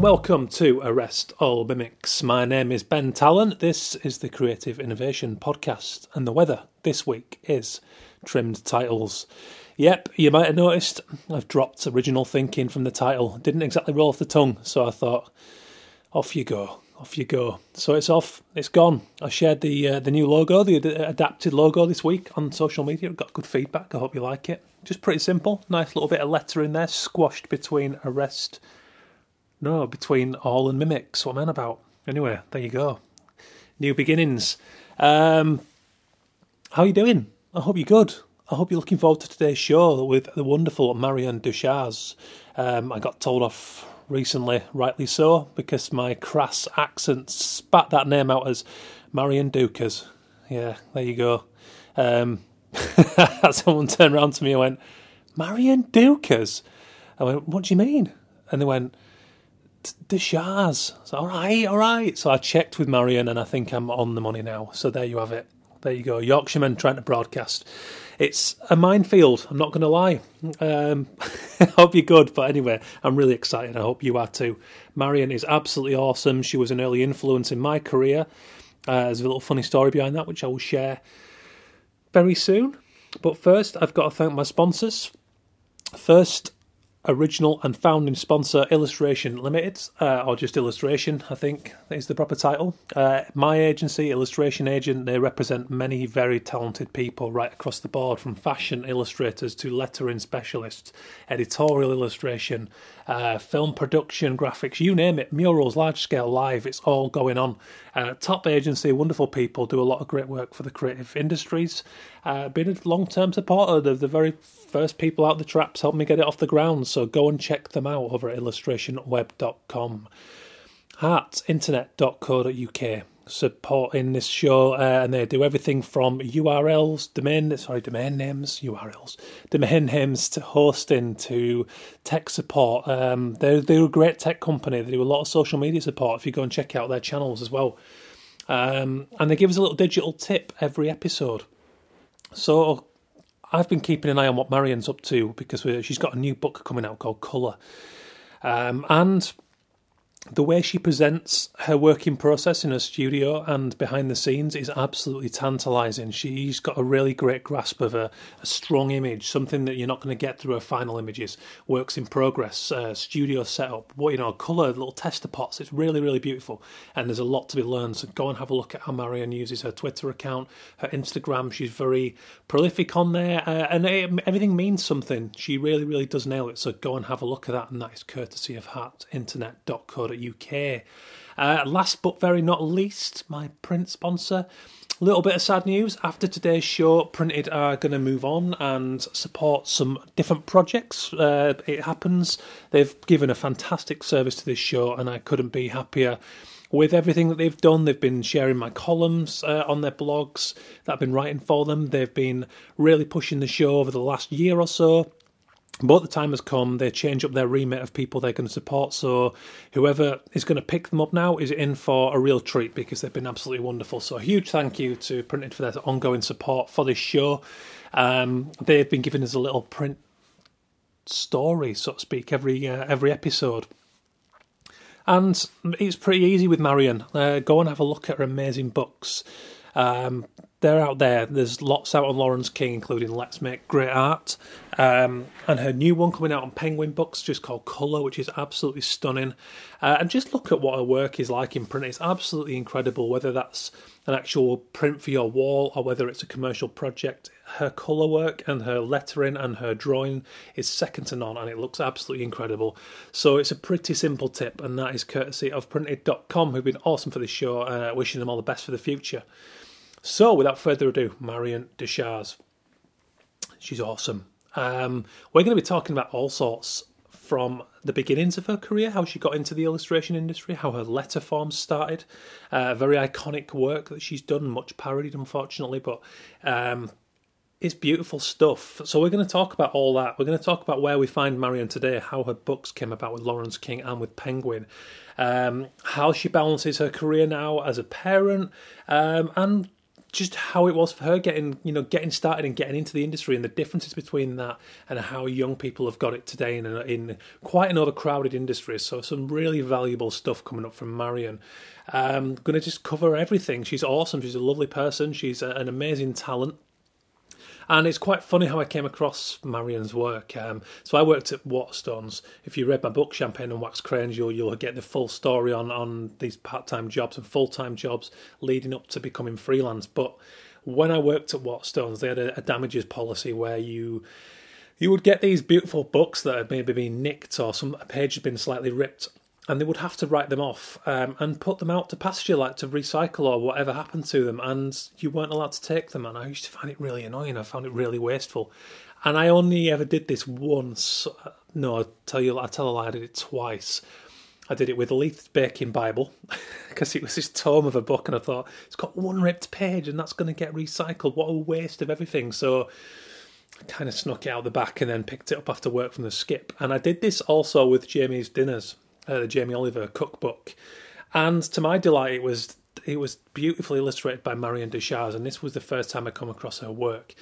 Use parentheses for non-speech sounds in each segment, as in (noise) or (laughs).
And welcome to Arrest All Mimics. My name is Ben Tallon. This is the Creative Innovation Podcast, and the weather this week is trimmed titles. Yep, you might have noticed I've dropped original thinking from the title. Didn't exactly roll off the tongue, so I thought, off you go, off you go. So it's off, it's gone. I shared the uh, the new logo, the ad- adapted logo this week on social media. Got good feedback. I hope you like it. Just pretty simple. Nice little bit of letter in there, squashed between arrest no, between all and mimics. What am I about? Anyway, there you go. New beginnings. Um, how are you doing? I hope you're good. I hope you're looking forward to today's show with the wonderful Marion Deuchars. Um, I got told off recently, rightly so, because my crass accent spat that name out as Marion Dukas. Yeah, there you go. Um, (laughs) someone turned around to me and went, Marion Dukas? I went, what do you mean? And they went, the Shahs. So, all right, all right. So I checked with Marion and I think I'm on the money now. So there you have it. There you go. Yorkshireman trying to broadcast. It's a minefield, I'm not going to lie. Um, I (laughs) hope you're good. But anyway, I'm really excited. I hope you are too. Marion is absolutely awesome. She was an early influence in my career. Uh, there's a little funny story behind that, which I will share very soon. But first, I've got to thank my sponsors. First, original and founding sponsor Illustration Limited, uh, or just Illustration, I think is the proper title. Uh, my agency, Illustration Agent, they represent many very talented people right across the board, from fashion illustrators to lettering specialists, editorial illustration, uh, film production, graphics, you name it, murals, large scale live, it's all going on. Uh, top agency, wonderful people, do a lot of great work for the creative industries. Uh, been a long term supporter, they're the very first people out the traps, helped me get it off the ground, so go and check them out over at illustrationweb.com. Heartinternet.co.uk supporting this show, uh, and they do everything from URLs, domain sorry, domain names, URLs, domain names to hosting to tech support. Um, they're they're a great tech company. They do a lot of social media support. If you go and check out their channels as well, um, and they give us a little digital tip every episode. So I've been keeping an eye on what Marion's up to because she's got a new book coming out called Colour, um, and the way she presents her working process in her studio and behind the scenes is absolutely tantalizing. She's got a really great grasp of a, a strong image, something that you're not going to get through her final images. Works in progress, uh, studio setup, what you know, color, little tester pots. It's really, really beautiful, and there's a lot to be learned. So go and have a look at how Marion uses her Twitter account, her Instagram. She's very prolific on there, uh, and it, everything means something. She really, really does nail it. So go and have a look at that, and that is courtesy of heartinternet.co UK. Uh, last but very not least, my print sponsor. A little bit of sad news. After today's show, Printed are going to move on and support some different projects. Uh, it happens. They've given a fantastic service to this show, and I couldn't be happier with everything that they've done. They've been sharing my columns uh, on their blogs that I've been writing for them. They've been really pushing the show over the last year or so. But the time has come, they change up their remit of people they're going to support. So whoever is going to pick them up now is in for a real treat because they've been absolutely wonderful. So a huge thank you to Printed for their ongoing support for this show. Um, they've been giving us a little print story, so to speak, every uh, every episode. And it's pretty easy with Marion. Uh, go and have a look at her amazing books. Um, they're out there. There's lots out on Laurence King, including Let's Make Great Art, um, and her new one coming out on Penguin Books, just called Colour, which is absolutely stunning. Uh, and just look at what her work is like in print; it's absolutely incredible. Whether that's an actual print for your wall or whether it's a commercial project, her colour work and her lettering and her drawing is second to none, and it looks absolutely incredible. So it's a pretty simple tip, and that is courtesy of Printed.com, who've been awesome for this show. Uh, wishing them all the best for the future. So, without further ado, Marion Deuchars. She's awesome. Um, we're going to be talking about all sorts from the beginnings of her career, how she got into the illustration industry, how her letter forms started. Uh, very iconic work that she's done, much parodied, unfortunately, but um, it's beautiful stuff. So we're going to talk about all that. We're going to talk about where we find Marion today, how her books came about with Laurence King and with Penguin, um, how she balances her career now as a parent, um, and just how it was for her getting you know getting started and getting into the industry and the differences between that and how young people have got it today in in quite an overcrowded industry. So some really valuable stuff coming up from Marion. Um, going to just cover everything. She's awesome. She's a lovely person. She's a, an amazing talent. And it's quite funny how I came across Marion's work. Um, so I worked at Waterstones. If you read my book, Champagne and Wax Crayons, you'll, you'll get the full story on, on these part time jobs and full time jobs leading up to becoming freelance. But when I worked at Waterstones, they had a, a damages policy where you you would get these beautiful books that had maybe been nicked or some a page had been slightly ripped and they would have to write them off um, and put them out to pasture, like to recycle or whatever happened to them, and you weren't allowed to take them. And I used to find it really annoying. I found it really wasteful, and I only ever did this once. No, I tell you, I tell a lie. I did it twice. I did it with Leith's Baking Bible (laughs) because it was this tome of a book, and I thought it's got one ripped page, and that's going to get recycled. What a waste of everything! So. I kind of snuck it out the back and then picked it up after work from the skip. And I did this also with Jamie's Dinners uh, the Jamie Oliver cookbook, and to my delight, it was it was beautifully illustrated by Marion Deuchars, and this was the first time I come across her work.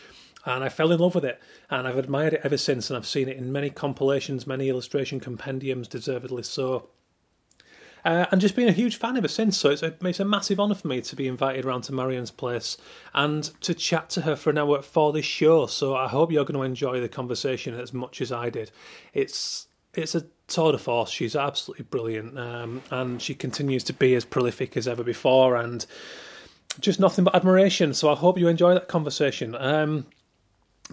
And I fell in love with it, and I've admired it ever since. And I've seen it in many compilations, many illustration compendiums, deservedly so. Uh, and just been a huge fan ever since. So it's a, it's a massive honour for me to be invited around to Marion's place and to chat to her for an hour for this show. So I hope you're going to enjoy the conversation as much as I did. It's it's a tour de force. She's absolutely brilliant, um, and she continues to be as prolific as ever before, and just nothing but admiration. So I hope you enjoy that conversation. Um,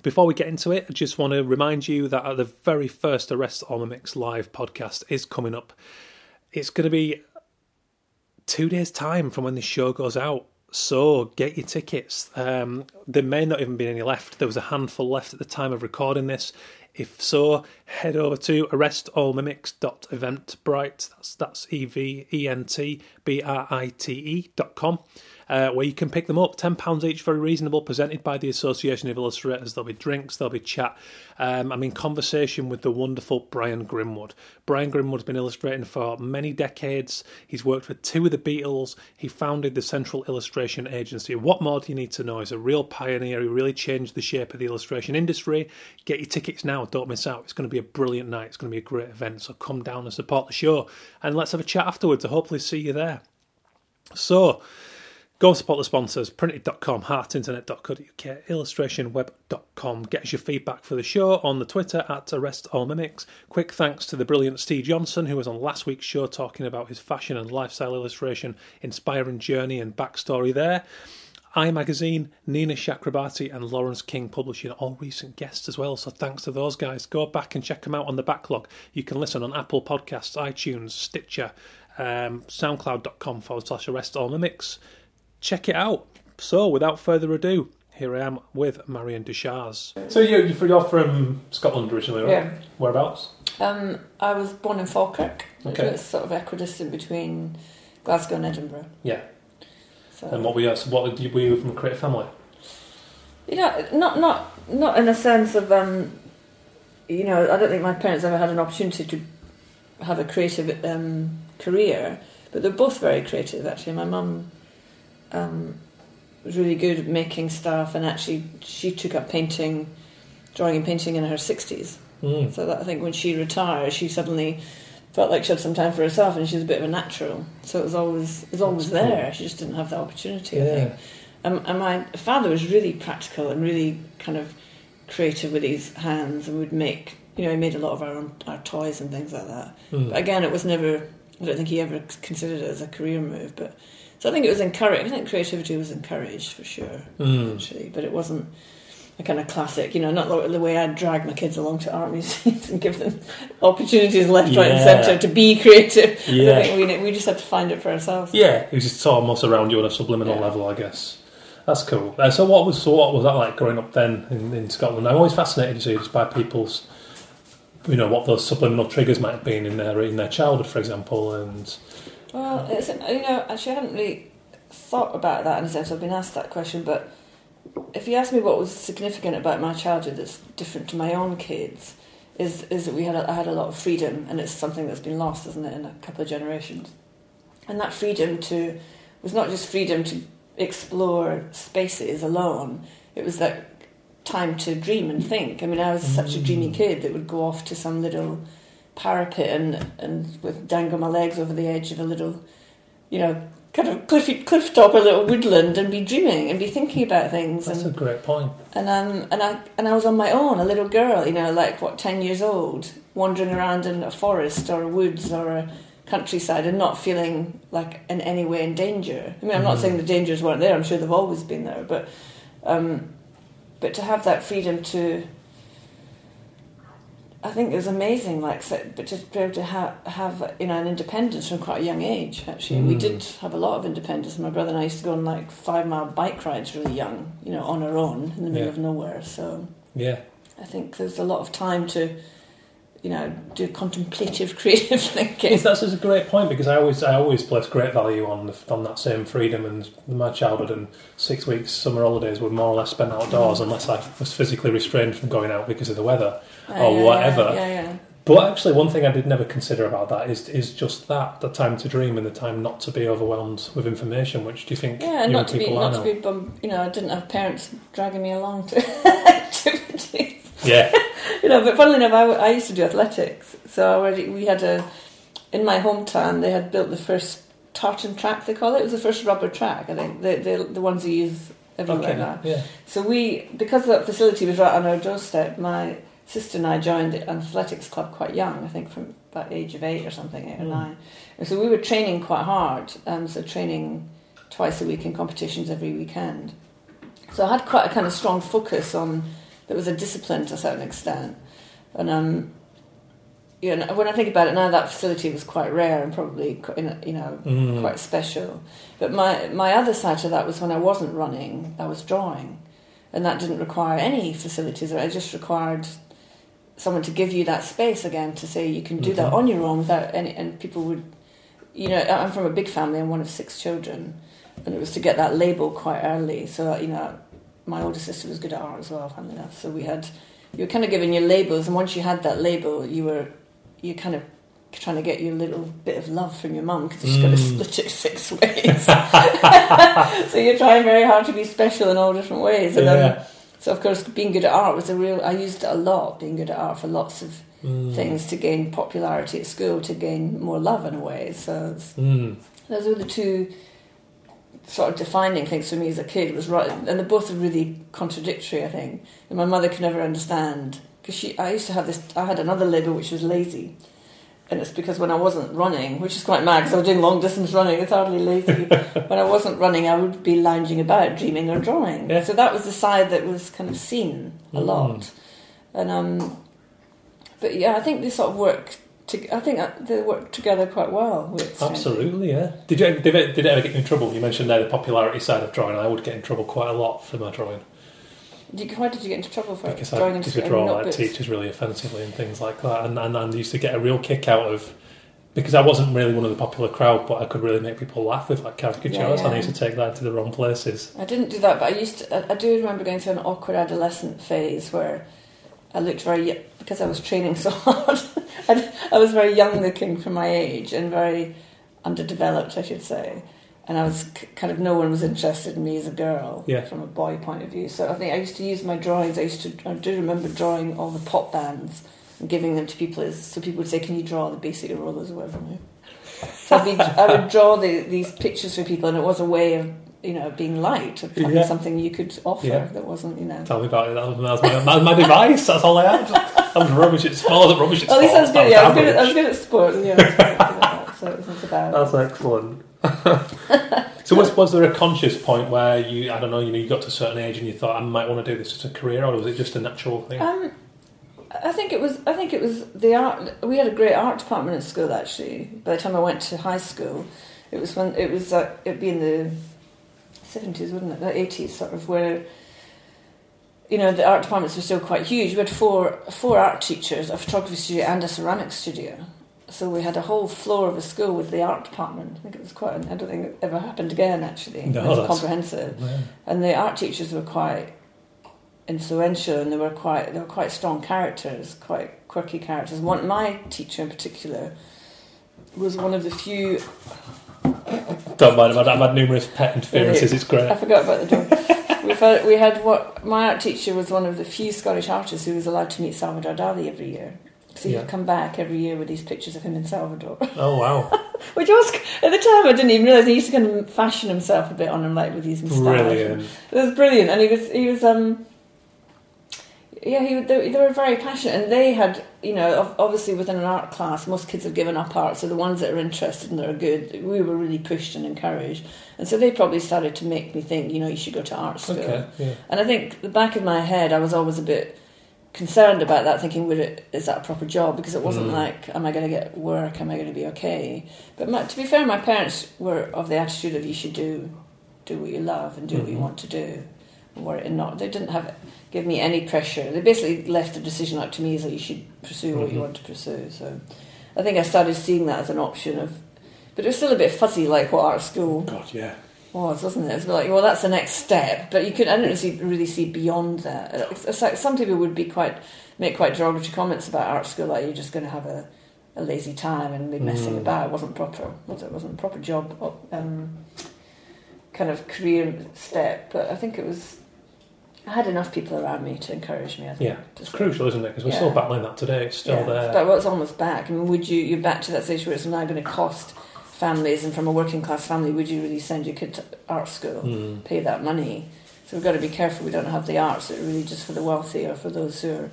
before we get into it, I just want to remind you that the very first Arrest All Mimics live podcast is coming up. It's going to be two days' time from when the show goes out. So get your tickets. Um, there may not even be any left. There was a handful left at the time of recording this. If so, head over to arrestallmimics.eventbrite. That's that's e v e n t b r i t e dot com uh, where you can pick them up. £10 each, very reasonable, presented by the Association of Illustrators. There'll be drinks, there'll be chat. Um, I'm in conversation with the wonderful Brian Grimwood. Brian Grimwood's been illustrating for many decades. He's worked with two of the Beatles. He founded the Central Illustration Agency. What more do you need to know? He's a real pioneer. He really changed the shape of the illustration industry. Get your tickets now. Don't miss out. It's going to be a brilliant night. It's going to be a great event. So come down and support the show. And let's have a chat afterwards. I hopefully see you there. So, Go support the sponsors printed.com, heartinternet.co.uk, illustrationweb.com. Get us your feedback for the show on the Twitter at Arrest All Mimics. Quick thanks to the brilliant Steve Johnson, who was on last week's show talking about his fashion and lifestyle illustration, inspiring journey and backstory there. iMagazine, Nina Chakrabarti, and Laurence King publishing all recent guests as well. So thanks to those guys. Go back and check them out on the backlog. You can listen on Apple Podcasts, iTunes, Stitcher, um, SoundCloud.com forward slash Arrest All Mimics check it out. So, without further ado, here I am with Marion Deuchars. So you, you're from Scotland originally, right? Yeah. Whereabouts? Um, I was born in Falkirk, which Okay. is sort of equidistant between Glasgow and Edinburgh. Yeah. So, And what were you? So what were you from a creative family? you know, not not not in a sense of um, you know, I don't think my parents ever had an opportunity to have a creative um, career, but they're both very creative. Actually, my mum um, was really good at making stuff, and actually, she took up painting, drawing and painting in her sixties. Mm. So that I think when she retired, she suddenly felt like she had some time for herself, and she was a bit of a natural. So it was always it was always That's cool. there. She just didn't have the opportunity. I think. Um, and my father was really practical and really kind of creative with his hands, and would make you know he made a lot of our own, our toys and things like that. Mm. But again, it was never. I don't think he ever considered it as a career move, but so I think it was encouraged. I think creativity was encouraged for sure Mm. actually, but it wasn't a kind of classic, you know, not the, the way I'd drag my kids along to art museums (laughs) and give them opportunities left, right, and centre to be creative. (laughs) I Yeah. think we, we just had to find it for ourselves. Yeah, it was just almost around you on a subliminal Yeah. level, I guess. That's cool. Uh, so, what was so what was that like growing up then in, in Scotland? I'm always fascinated, you see, just by people's, you know, what those subliminal triggers might have been in their in their childhood, for example, and Well, it's, you know, actually, I hadn't really thought about that in a sense. I've been asked that question, but if you ask me what was significant about my childhood that's different to my own kids, is is that we had a, I had a lot of freedom, and it's something that's been lost, isn't it, in a couple of generations. And that freedom to was not just freedom to explore spaces alone. It was that time to dream and think. I mean, I was such a dreamy mm. kid that would go off to some little parapet and and with dangle my legs over the edge of a little, you know, kind of cliffy cliff top, a little woodland, and be dreaming and be thinking about things. That's and a great point. and um and I and I was on my own, a little girl, you know, like what ten years old, wandering around in a forest or a woods or a countryside and not feeling like in any way in danger. I mean, I'm not Mm. saying the dangers weren't there. I'm sure they've always been there, but um, but to have that freedom to. I think it was amazing, like, so, but to be able to have, have you know an independence from quite a young age. Actually, we Mm. did have a lot of independence. My brother and I used to go on like five mile bike rides really young, you know, on our own in the middle Yeah. of nowhere. So Yeah. I think there's a lot of time to, you know, do contemplative, (laughs) creative thinking. Yes, that's a great point because I always I always place great value on the, on that same freedom and my childhood and six weeks summer holidays were more or less spent outdoors unless I was physically restrained from going out because of the weather Or yeah, whatever. Yeah, yeah. But actually, one thing I did never consider about that is is just that the time to dream and the time not to be overwhelmed with information. Which do you think Yeah, not to be not to be bum, you know, I didn't have parents dragging me along to (laughs) activities. Yeah, (laughs) You know, but funnily enough, I, I used to do athletics. So I already we had a in my hometown they had built the first tartan track they call it. It was the first rubber track. I think the the, the ones you use everywhere okay, now. yeah, So we, because that facility was right on our doorstep, my sister and I joined the athletics club quite young. I think from about age of eight or something, eight or Mm. nine. And so we were training quite hard. Um, so training twice a week in competitions every weekend. So I had quite a kind of strong focus on. There was a discipline to a certain extent, and um, you know, when I think about it now, that facility was quite rare and probably, you know, Mm. quite special. But my my other side to that was when I wasn't running, I was drawing, and that didn't require any facilities. It just required someone to give you that space again to say you can do that Mhm. on your own without any. And people would, you know, I'm from a big family. I'm one of six children, and it was to get that label quite early. So you know, my older sister was good at art as well, funnily enough. So we had you were kind of given your labels, and once you had that label, you were you kind of trying to get your little bit of love from your mum because she's got to Mm. split it (laughs) six ways. (laughs) so you're trying very hard to be special in all different ways. And yeah. So of course, being good at art was a real. I used it a lot. Being good at art for lots of Mm. things to gain popularity at school, to gain more love in a way. So it's, Mm. those were the two sort of defining things for me as a kid. Was right, and they're both really contradictory. I think, and my mother could never understand because she. I used to have this. I had another label which was lazy. And it's because when I wasn't running, which is quite mad because I was doing long distance running, it's hardly lazy. (laughs) when I wasn't running, I would be lounging about, dreaming or drawing. Yeah. So that was the side that was kind of seen a Mm. lot. And um, but yeah, I think they sort of work. To, I think they work together quite well. Absolutely, yeah. Did you did it, did it ever get you in trouble? You mentioned there the popularity side of drawing. I would get in trouble quite a lot for my drawing you, why did you get into trouble for because drawing I into used to draw like teachers really offensively and things like that, and, and and used to get a real kick out of because I wasn't really one of the popular crowd, but I could really make people laugh with like caricatures, Yeah, yeah. and I used to take that into the wrong places. I didn't do that, but I used to. I, I do remember going through an awkward adolescent phase where I looked very because I was training so (laughs) hard. I, I was very young looking for my age and very underdeveloped, I should say. And I was kind of no one was interested in me as a girl Yeah. from a boy point of view. So I think I used to use my drawings. I used to. I do remember drawing all the pop bands and giving them to people as so people would say, "Can you draw the Bay City Rollers or whatever?" So I'd be, (laughs) I would draw the, these pictures for people, and it was a way of you know being light, of having Yeah. something you could offer Yeah. that wasn't you know. Tell me about it. That was, that was my, that my device. That's all I had. I was rubbish at sport. I was rubbish at At least I was good. Yeah, I was good. At, I was average. good at sport. Yeah, (laughs) so it was about. That's excellent. (laughs) so was, was there a conscious point where you, I don't know, you know, you got to a certain age and you thought I might want to do this as a career, or was it just a natural thing? Um, I think it was. I think it was the art. We had a great art department at school. Actually, by the time I went to high school, it was when it was. Uh, it'd be in the seventies, wouldn't it? The eighties, sort of where. You know, the art departments were still quite huge. We had four four art teachers, a photography studio, and a ceramics studio. So we had a whole floor of a school with the art department. I think it was quite. I don't think it ever happened again. Actually, No, it was comprehensive Yeah. and the art teachers were quite influential and they were quite they were quite strong characters quite quirky characters one my teacher in particular was one of the few (coughs) Don't mind. I've had, I've had numerous pet interferences. It's great. I forgot about the dog. We've had, we had what my art teacher was one of the few Scottish artists who was allowed to meet Salvador Dali every year. So he'd Yeah. come back every year with these pictures of him in Salvador. (laughs) Oh wow, (laughs) Which was, at the time, I didn't even realise he used to kind of fashion himself a bit on him, like with his moustache. brilliant. It was brilliant, and he was he was um yeah he they, they were very passionate, and they had you know obviously within an art class most kids have given up art, so the ones that are interested and that are good we were really pushed and encouraged, and so they probably started to make me think you know you should go to art school, Okay, yeah. and I think the back of my head I was always a bit concerned about that, thinking would it is that a proper job because it wasn't Mm. like am I going to get work, am I going to be okay, but my, to be fair, my parents were of the attitude of you should do do what you love and do what you Mhm. want to do, and not. They didn't have give me any pressure. They basically left the decision up to me, that you should pursue what you Mhm. want to pursue. So, I think I started seeing that as an option of, but it was still a bit fuzzy, like what art school God, yeah. Was, wasn't it? It was like, well, that's the next step, but you could I don't really see, really see beyond that. It's, it's like some people would be quite make quite derogatory comments about art school, like you're just going to have a, a lazy time and be messing Mm. about. It wasn't proper. Was it? it wasn't a proper job. Um, kind of career step, but I think it was. I had enough people around me to encourage me. I think. Yeah, It's say- crucial, isn't it? Because we're Yeah. still battling that today. It's still yeah, there. But well, it's almost back. I mean, would you? You're back to that stage where it's now going to cost families, and from a working class family, would you really send your kid to art school, Mm. pay that money? So we've got to be careful. We don't have the arts that are really just for the wealthy or for those who are,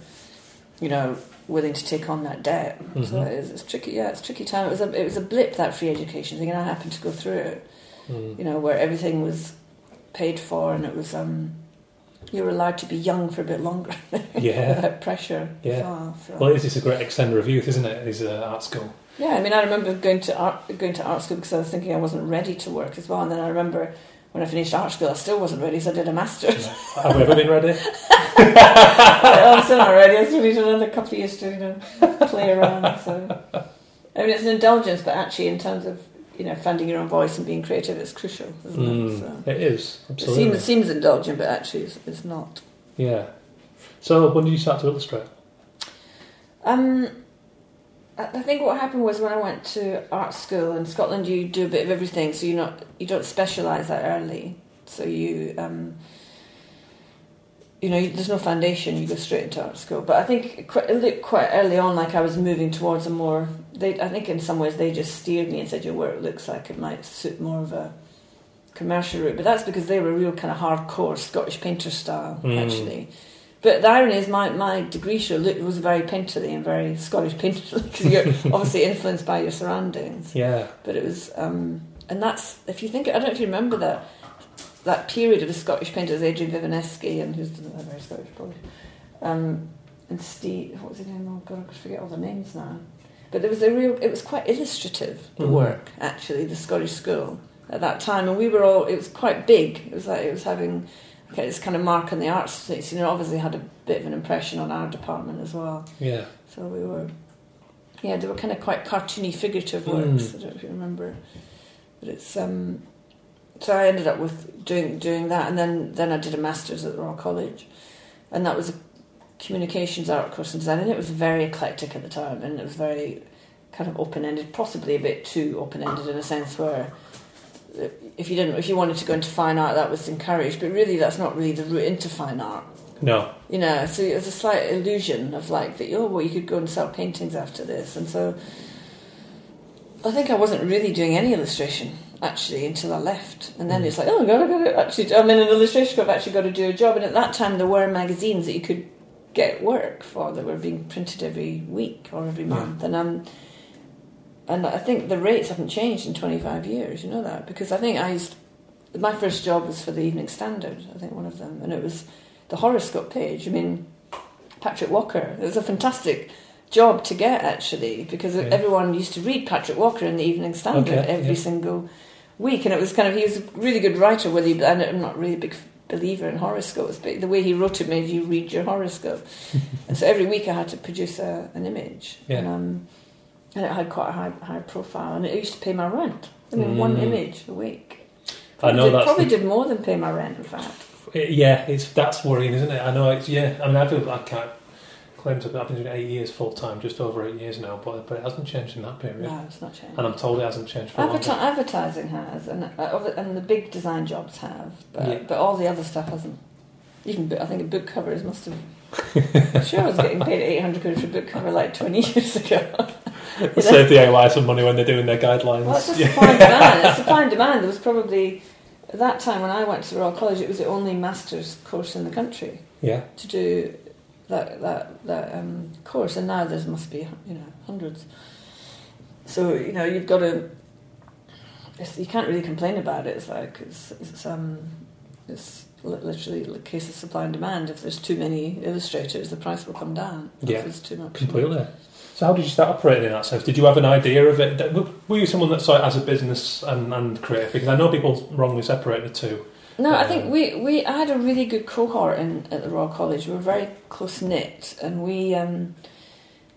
you know, willing to take on that debt. So Mhm. it is, it's tricky. Yeah, it's a tricky time. It was a it was a blip that free education thing, and I happened to go through it. Mm. You know, where everything was paid for, and it was um, you were allowed to be young for a bit longer (laughs) Yeah. without pressure. Yeah. well, so. Well, it is a great extender of youth, isn't it? Is uh, art school. Yeah, I mean, I remember going to art going to art school because I was thinking I wasn't ready to work as well, and then I remember when I finished art school, I still wasn't ready, so I did a master's. Have we ever been ready? (laughs) I'm still not ready. I still need another couple of years to you know, play around. So, I mean, it's an indulgence, but actually, in terms of you know finding your own voice and being creative, it's crucial, isn't it? Mm, So, It is it absolutely. seems seems indulgent, but actually, it's, it's not. Yeah. So when did you start to illustrate? Um, I think what happened was when I went to art school in Scotland, you do a bit of everything, so you're not you don't specialise that early. So you um, you know, there's no foundation. You go straight into art school. But I think quite, a li- quite early on, like I was moving towards a more. They, I think in some ways they just steered me and said your work looks like it might suit more of a commercial route. But that's because they were a real kind of hardcore Scottish painter style Mm. actually. But the irony is, my, my degree show look, was very painterly and very Scottish painterly (laughs) because you're obviously (laughs) influenced by your surroundings. Yeah. But it was, um, and that's if you think I don't know if you remember that that period of the Scottish painters, Adrian Wiszniewski and who's the very Scottish probably, um, and Steve. What was his name? Oh God, I forget all the names now. But there was a real. It was quite illustrative the Mhm. work actually. The Scottish school at that time, and we were all. It was quite big. It was like it was having. This kind of mark on the arts states, you know, obviously had a bit of an impression on our department as well. Yeah. So we were, yeah, they were kind of quite cartoony, figurative Mm. works. I don't know if you remember, but it's um. So I ended up with doing doing that, and then then I did a masters at the Royal College, and that was a communications art course in design, and it was very eclectic at the time, and it was very kind of open ended, possibly a bit too open ended in a sense where. If you didn't, if you wanted to go into fine art, that was encouraged. But really, that's not really the route into fine art. No. You know, so it was a slight illusion of like that. Oh, well, you could go and sell paintings after this, and so I think I wasn't really doing any illustration actually until I left, and then Mm. it's like, oh god, I got to actually. I'm in an illustration. I've actually got to do a job, and at that time there were magazines that you could get work for that were being printed every week or every Yeah. month, and um, and I think the rates haven't changed in 25 years. You know that because I think I used my first job was for the Evening Standard. I think one of them, and it was the horoscope page. I mean, Patrick Walker. It was a fantastic job to get actually because Yeah. everyone used to read Patrick Walker in the Evening Standard Okay, every yeah. single week, and it was kind of he was a really good writer. Whether you, and I'm not really a big believer in horoscopes, but the way he wrote it made you read your horoscope, (laughs) and so every week I had to produce a, an image, Yeah. and, um, and it had quite a high high profile, and it used to pay my rent. I mean, one Mm. image a week. I know did, probably the- did more than pay my rent. In fact, It- yeah, it's that's worrying, isn't it? I know it's yeah. I mean, I feel I can't claim to I've been doing it eight years full time, just over eight years now, but but it hasn't changed in that period. No, it's not changed. And I'm told it hasn't changed for Adverti- advertising has, and uh, and the big design jobs have, but Yeah. but all the other stuff hasn't. Even I think a book covers must have. (laughs) I'm sure I was getting paid eight hundred quid for a book cover like twenty (laughs) years ago. (laughs) Save the AY some money when they're doing their guidelines. Well, it's just supply and demand. It's (laughs) supply and demand. There was probably at that time when I went to the Royal College, it was the only master's course in the country yeah. to do that that that um, course, and now there must be you know hundreds. So you know you've got to. It's, you can't really complain about it. It's like it's it's um it's literally a case of supply and demand. If there's too many illustrators, the price will come down. Yeah. if there's too much. Completely. So how did you start operating in that sense? Did you have an idea of it? Were- you someone that saw it as a business and, and creative? Because I know people wrongly separate the two. No, I Um, think we, we I had a really good cohort in at the Royal College. We were very close knit, and we um,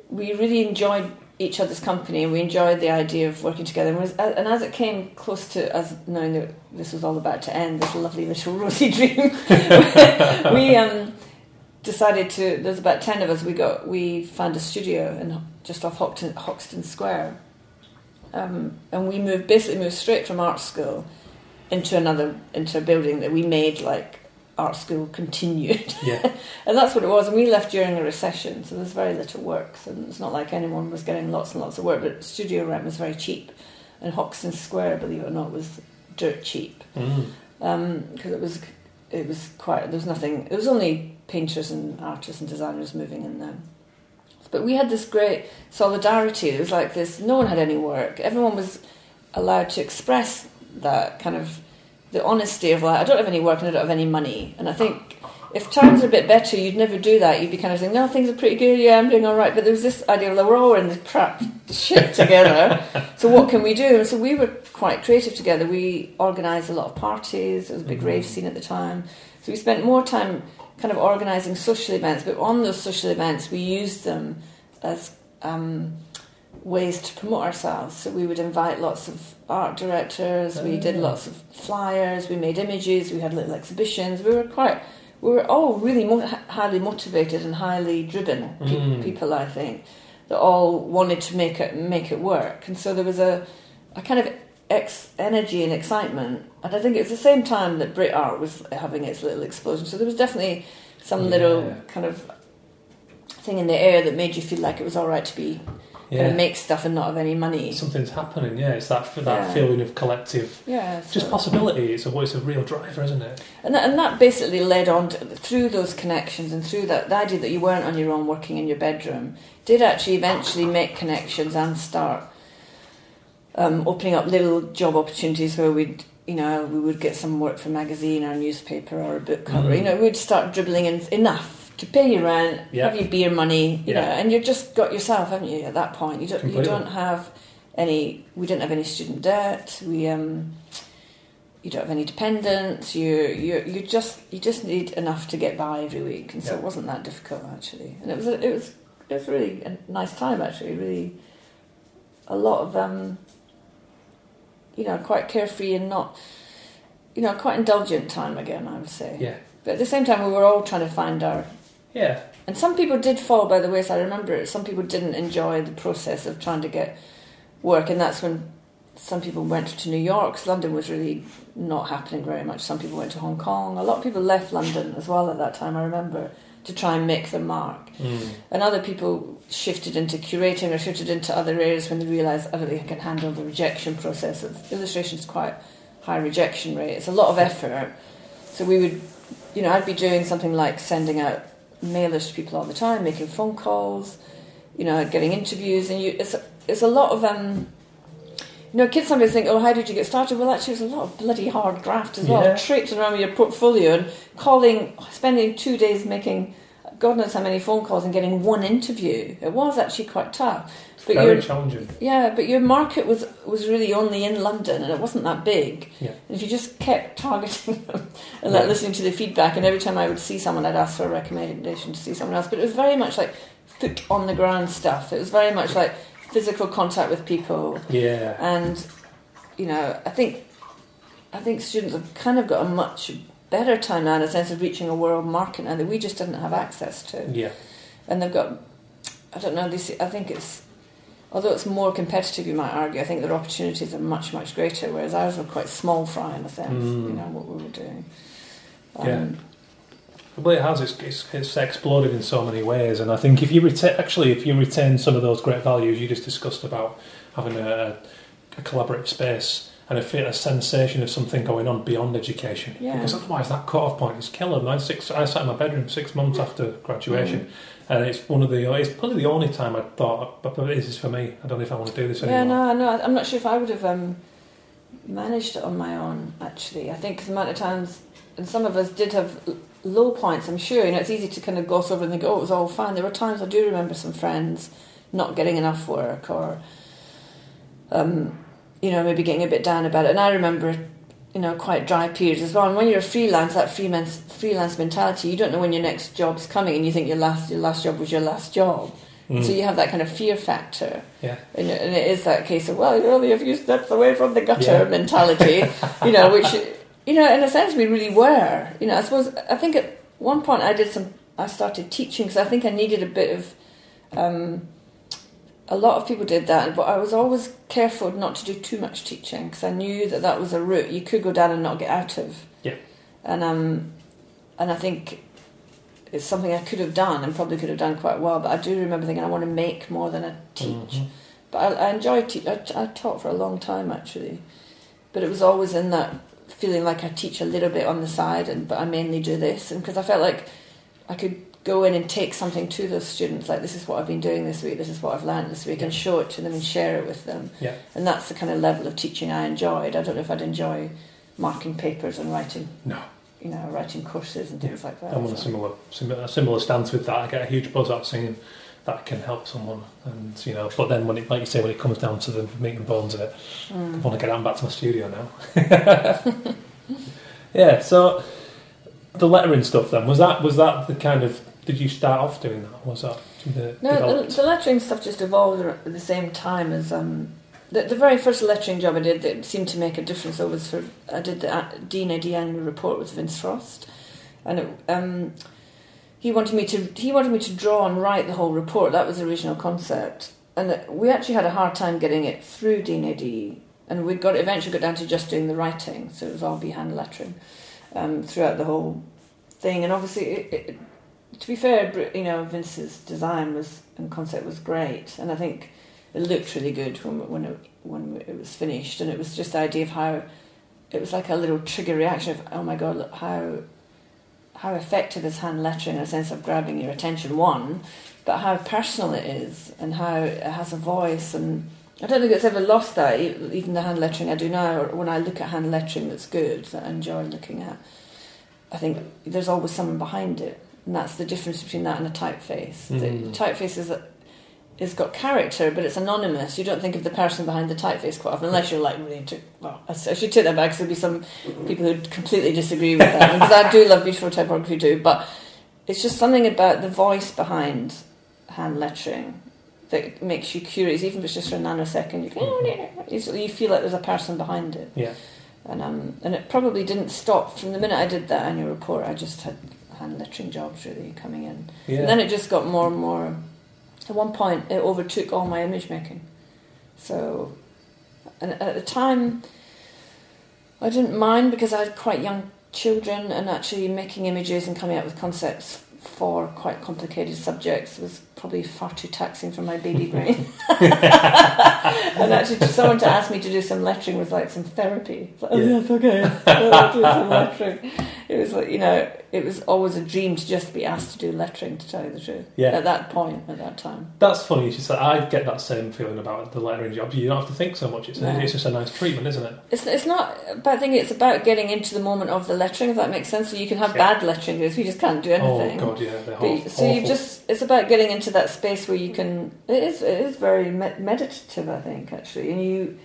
we really enjoyed each other's company, and we enjoyed the idea of working together. And, was, and as it came close to us knowing that this was all about to end, this lovely little (laughs) rosy dream, (laughs) we um, decided to. There's about ten of us. We got we found a studio in just off Hoxton, Hoxton Square, um, and we moved basically moved straight from art school into another into a building that we made like art school continued Yeah. (laughs) and that's what it was and we left during a recession so there's very little work so it's not like anyone was getting lots and lots of work but studio rent was very cheap and Hoxton Square believe it or not was dirt cheap Mm. because it was it was quite there was nothing it was only painters and artists and designers moving in there. But we had this great solidarity. It was like this no one had any work. Everyone was allowed to express that kind of the honesty of like I don't have any work and I don't have any money. And I think if times are a bit better you'd never do that you'd be kind of saying no things are pretty good yeah I'm doing all right but there was this idea of like, we're all in the crap shit together (laughs) so what can we do and so we were quite creative together we organised a lot of parties there was a big rave scene at the time so we spent more time kind of organising social events but on those social events we used them as um, ways to promote ourselves. So we would invite lots of art directors. We did Ah. lots of flyers. We made images. We had little exhibitions. We were quite. We were all really mo- highly motivated and highly driven pe- Mm. people. I think that all wanted to make it make it work. And so there was a a kind of ex- energy and excitement. And I think it was the same time that Brit art was having its little explosion. So there was definitely some little kind of thing in the air that made you feel like it was all right to be Yeah. and make stuff and not have any money. Something's happening, yeah. It's that that Yeah. feeling of collective, Yeah, so- just possibility. It's a, it's a real driver, isn't it? and that, and that basically led on to, through those connections and through that the idea that you weren't on your own working in your bedroom did actually eventually make connections and start um, opening up little job opportunities where we'd you know we would get some work for a magazine or a newspaper or a book cover. Mm. You know we'd start dribbling in enough to pay your rent, Yeah. have your beer money, you Yeah. know, and you've just got yourself, haven't you? At that point, you don't you don't have any. We didn't have any student debt. We um, you don't have any dependents. You you you just you just need enough to get by every week, and so Yeah. it wasn't that difficult actually. And it was a, it was it was really a nice time actually. Really, a lot of um, you know, quite carefree and not, you know, quite indulgent time again. I would say. Yeah. But at the same time, we were all trying to find our Yeah. and some people did fall by the wayside. I remember it. some people didn't enjoy the process of trying to get work, and that's when some people went to New York. 'cause London was really not happening very much. Some people went to Hong Kong. A lot of people left London as well at that time. I remember to try and make their mark, Mm. and other people shifted into curating or shifted into other areas when they realised I don't think I can handle the rejection process illustration. is quite high rejection rate. It's a lot of effort. So we would, you know, I'd be doing something like sending out mailers to people all the time, making phone calls, you know, getting interviews, and you, it's it's a lot of um. You know, kids sometimes think, "Oh, how did you get started?" Well, actually, it was a lot of bloody hard graft as well. Yeah. Traipsing around with your portfolio and calling, spending two days making, God knows how many phone calls and getting one interview. It was actually quite tough. But Very your challenging. yeah, but your market was was really only in London, and it wasn't that big. Yeah. And if you just kept targeting them (laughs) and like Yeah. listening to the feedback, and every time I would see someone, I'd ask for a recommendation to see someone else. But it was very much like foot on the ground stuff. It was very much like physical contact with people, Yeah. and you know, I think I think students have kind of got a much better time now in a sense of reaching a world market now that we just didn't have access to. Yeah. and they've got. I don't know. This I think it's. Although it's more competitive, you might argue. I think their opportunities are much, much greater. Whereas ours were quite small fry in a sense. Mm. You know what we were doing. Um, Yeah. Well, it has. It's, it's, it's exploded in so many ways, and I think if you retain, actually, if you retain some of those great values you just discussed about having a, a collaborative space and a, a sensation of something going on beyond education, Yeah. because otherwise that cut-off point is killer. I six, I sat in my bedroom six months after graduation, and it's one of the. It's probably the only time I thought, this is for me. I don't know if I want to do this Yeah, anymore. no, no. I'm not sure if I would have um, managed it on my own. Actually, I think the amount of times, and some of us did have low points. I'm sure. You know, it's easy to kind of gloss over and think, "Oh, it was all fine." There were times I do remember some friends not getting enough work, or um, you know, maybe getting a bit down about it. And I remember, you know, quite dry periods as well. And when you're a freelance, that freelance freelance mentality, you don't know when your next job's coming, and you think your last your last job was your last job. Mm. So you have that kind of fear factor. Yeah. And, and it is that case of, well, you're only a few steps away from the gutter Yeah. mentality, you know, which, you know, in a sense we really were. You know, I suppose, I think at one point I did some, I started teaching because I think I needed a bit of, um, a lot of people did that, but I was always careful not to do too much teaching because I knew that that was a route you could go down and not get out of. Yeah. And um, and I think it's something I could have done and probably could have done quite well. But I do remember thinking I want to make more than I teach. Mhm. But I, I enjoyed te- I, I taught for a long time actually, but it was always in that feeling like I teach a little bit on the side, and but I mainly do this, and because I felt like I could go in and take something to those students, like this is what I've been doing this week, this is what I've learned this week, and show it to them and share it with them. Yeah. And that's the kind of level of teaching I enjoyed. I don't know if I'd enjoy marking papers and writing, No. you know, writing courses and things like that. I'm on a similar, similar a similar stance with that. I get a huge buzz out seeing that can help someone, and you know. But then when it, like you say, when it comes down to the meat and bones of it, I Mm. want to get and back to my studio now. (laughs) yeah. So the lettering stuff then was that was that the kind of did you start off doing that? Was that the, No, the, developed? the lettering stuff just evolved at the same time as um, the, the very first lettering job I did that seemed to make a difference. though, was for I did the uh, D&AD annual report with Vince Frost, and it, um, he wanted me to he wanted me to draw and write the whole report. That was the original concept, and we actually had a hard time getting it through D&AD, and we got eventually got down to just doing the writing, so it was all be hand lettering um, throughout the whole thing. And obviously, it, it, to be fair, you know, Vince's design was and concept was great, and I think it looked really good when when it, when it was finished. And it was just the idea of how it was like a little trigger reaction of oh my god, look how how effective is hand lettering in a sense of grabbing your attention. One, but how personal it is, and how it has a voice and. I don't think it's ever lost that, even the hand lettering I do now, or when I look at hand lettering that's good, that I enjoy looking at. I think there's always someone behind it, and that's the difference between that and a typeface. The Mm. typeface is is got character, but it's anonymous. You don't think of the person behind the typeface quite often, unless you're like really into. Well, I should take that back because there'll be some people who completely disagree with that. Because I do love beautiful typography too, but it's just something about the voice behind hand lettering that makes you curious, even if it's just for a nanosecond. You, go, you you feel like there's a person behind it. Yeah. And um, and it probably didn't stop from the minute I did that annual report. I just had hand lettering jobs really coming in, Yeah. and then it just got more and more. At one point, it overtook all my image making. So, and at the time, I didn't mind because I had quite young children, and actually making images and coming up with concepts for quite complicated subjects was probably far too taxing for my baby (laughs) brain. (laughs) and actually, someone to ask me to do some lettering was like some therapy. It's like, oh, Yeah. yes, okay, (laughs) I'll do some lettering. It was like, you know, it was always a dream to just be asked to do lettering, to tell you the truth. Yeah. At that point, at that time. That's funny. She said, I get that same feeling about the lettering job. You don't have to think so much. It's, No. it's just a nice treatment, isn't it? It's, it's not, but I think it's about getting into the moment of the lettering, if that makes sense. So you can have Yeah. bad lettering days, we just can't do oh, anything. Oh god, yeah. They're But, awful. so you just it's about getting into that space where you can it is it is very meditative I think actually and you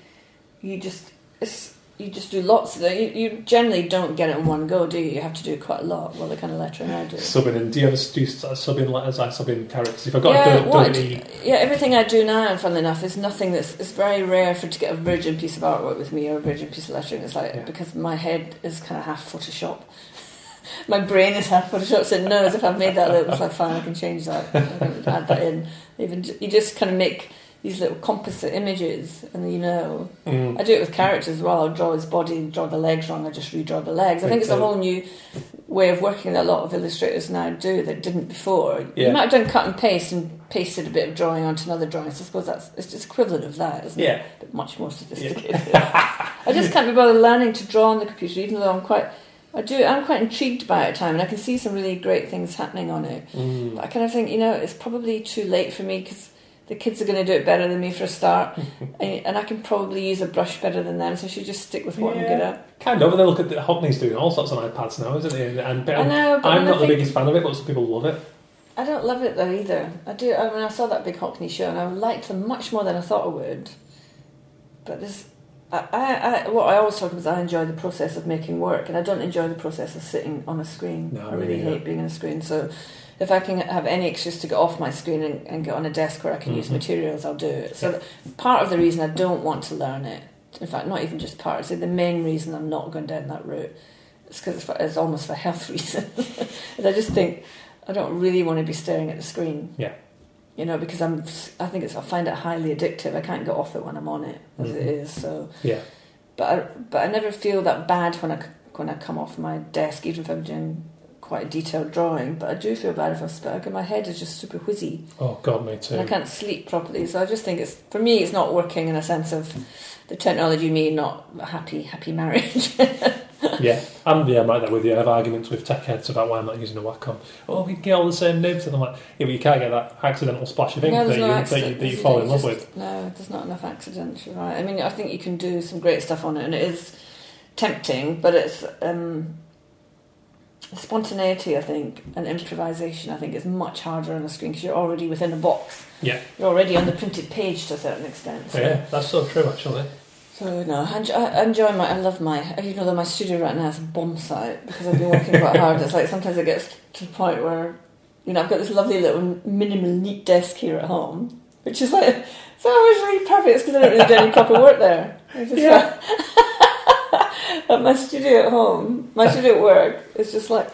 you just it's you just do lots of it you, you generally don't get it in one go do you you have to do quite a lot well the kind of lettering I do subbing in. Do you ever do sub in letters? I sub in characters. If I've got yeah, to do, what I do do- yeah, everything I do now, funnily enough, is nothing that's. It's very rare for to get a virgin piece of artwork with me or a virgin piece of lettering. It's like Yeah. because my head is kind of half Photoshop. (laughs) my brain is half photoshopped. So no, as if I've made that. Look, it's like fine, I can change that. I can add that in. Even you just kind of make these little composite images, and you know, Mm. I do it with characters as well. I'll draw his body, draw the legs wrong. I just redraw the legs. I think it's a whole new way of working that a lot of illustrators now do that didn't before. Yeah. You might have done cut and paste and pasted a bit of drawing onto another drawing. So I suppose that's it's just equivalent of that, isn't it? Yeah. But much more sophisticated. (laughs) I just can't be bothered learning to draw on the computer, even though I'm quite. I do. I'm quite intrigued by it at time, and I can see some really great things happening on it. Mm. But I kind of think, you know, it's probably too late for me because the kids are going to do it better than me for a start, (laughs) and, and I can probably use a brush better than them. So I should just stick with what I'm good at. Kind of. And then look at the Hockney's doing all sorts on iPads now, isn't he? And, and I know, but I'm not the biggest fan of it, but some people love it. I don't love it though either. I do. I mean, I saw that big Hockney show, and I liked them much more than I thought I would. But this, I, I, what I always talk about is I enjoy the process of making work, and I don't enjoy the process of sitting on a screen. No, I really hate being on a screen. So, if I can have any excuse to get off my screen and, and get on a desk where I can use Mhm. materials, I'll do it. So, part of the reason I don't want to learn it, in fact, not even just part, so the main reason I'm not going down that route, is because it's, for- it's almost for (laughs) health reasons. (laughs) I just think I don't really want to be staring at the screen. Yeah. You know, because I'm, I think it's, I find it highly addictive. I can't get off it when I'm on it, as it Mhm. is. So, Yeah. but I, but I never feel that bad when I when I come off my desk, even if I'm doing quite a detailed drawing. But I do feel bad if I spit. My head is just super whizzy, Oh God, me too. and I can't sleep properly. So I just think it's for me, it's not working in a sense of the technology. Me not happy happy marriage. (laughs) yeah, I'm yeah, I'm right there with you. I have arguments with tech heads about why I'm not using a Wacom. Oh, we can get all the same nibs, and I'm like, yeah, but you can't get that accidental splash of ink No, that, there's you, no that you accident. that you fall in love just- with. No, there's not enough accidents. You're right. I mean, I think you can do some great stuff on it, and it is tempting, but it's um, spontaneity. I think and improvisation. I think is much harder on the screen because you're already within a box. Yeah. you're already on the printed page to a certain extent. So, Yeah, that's so true actually. So no, I enjoy, I enjoy my. I love my. Even though my studio right now is a bomb site because I've been working quite hard. It's like sometimes it gets to the point where, you know, I've got this lovely little minimal neat desk here at home, which is like so always really perfect. It's because I don't really do any proper work there. Yeah. (laughs) at my studio at home, my studio at work is just like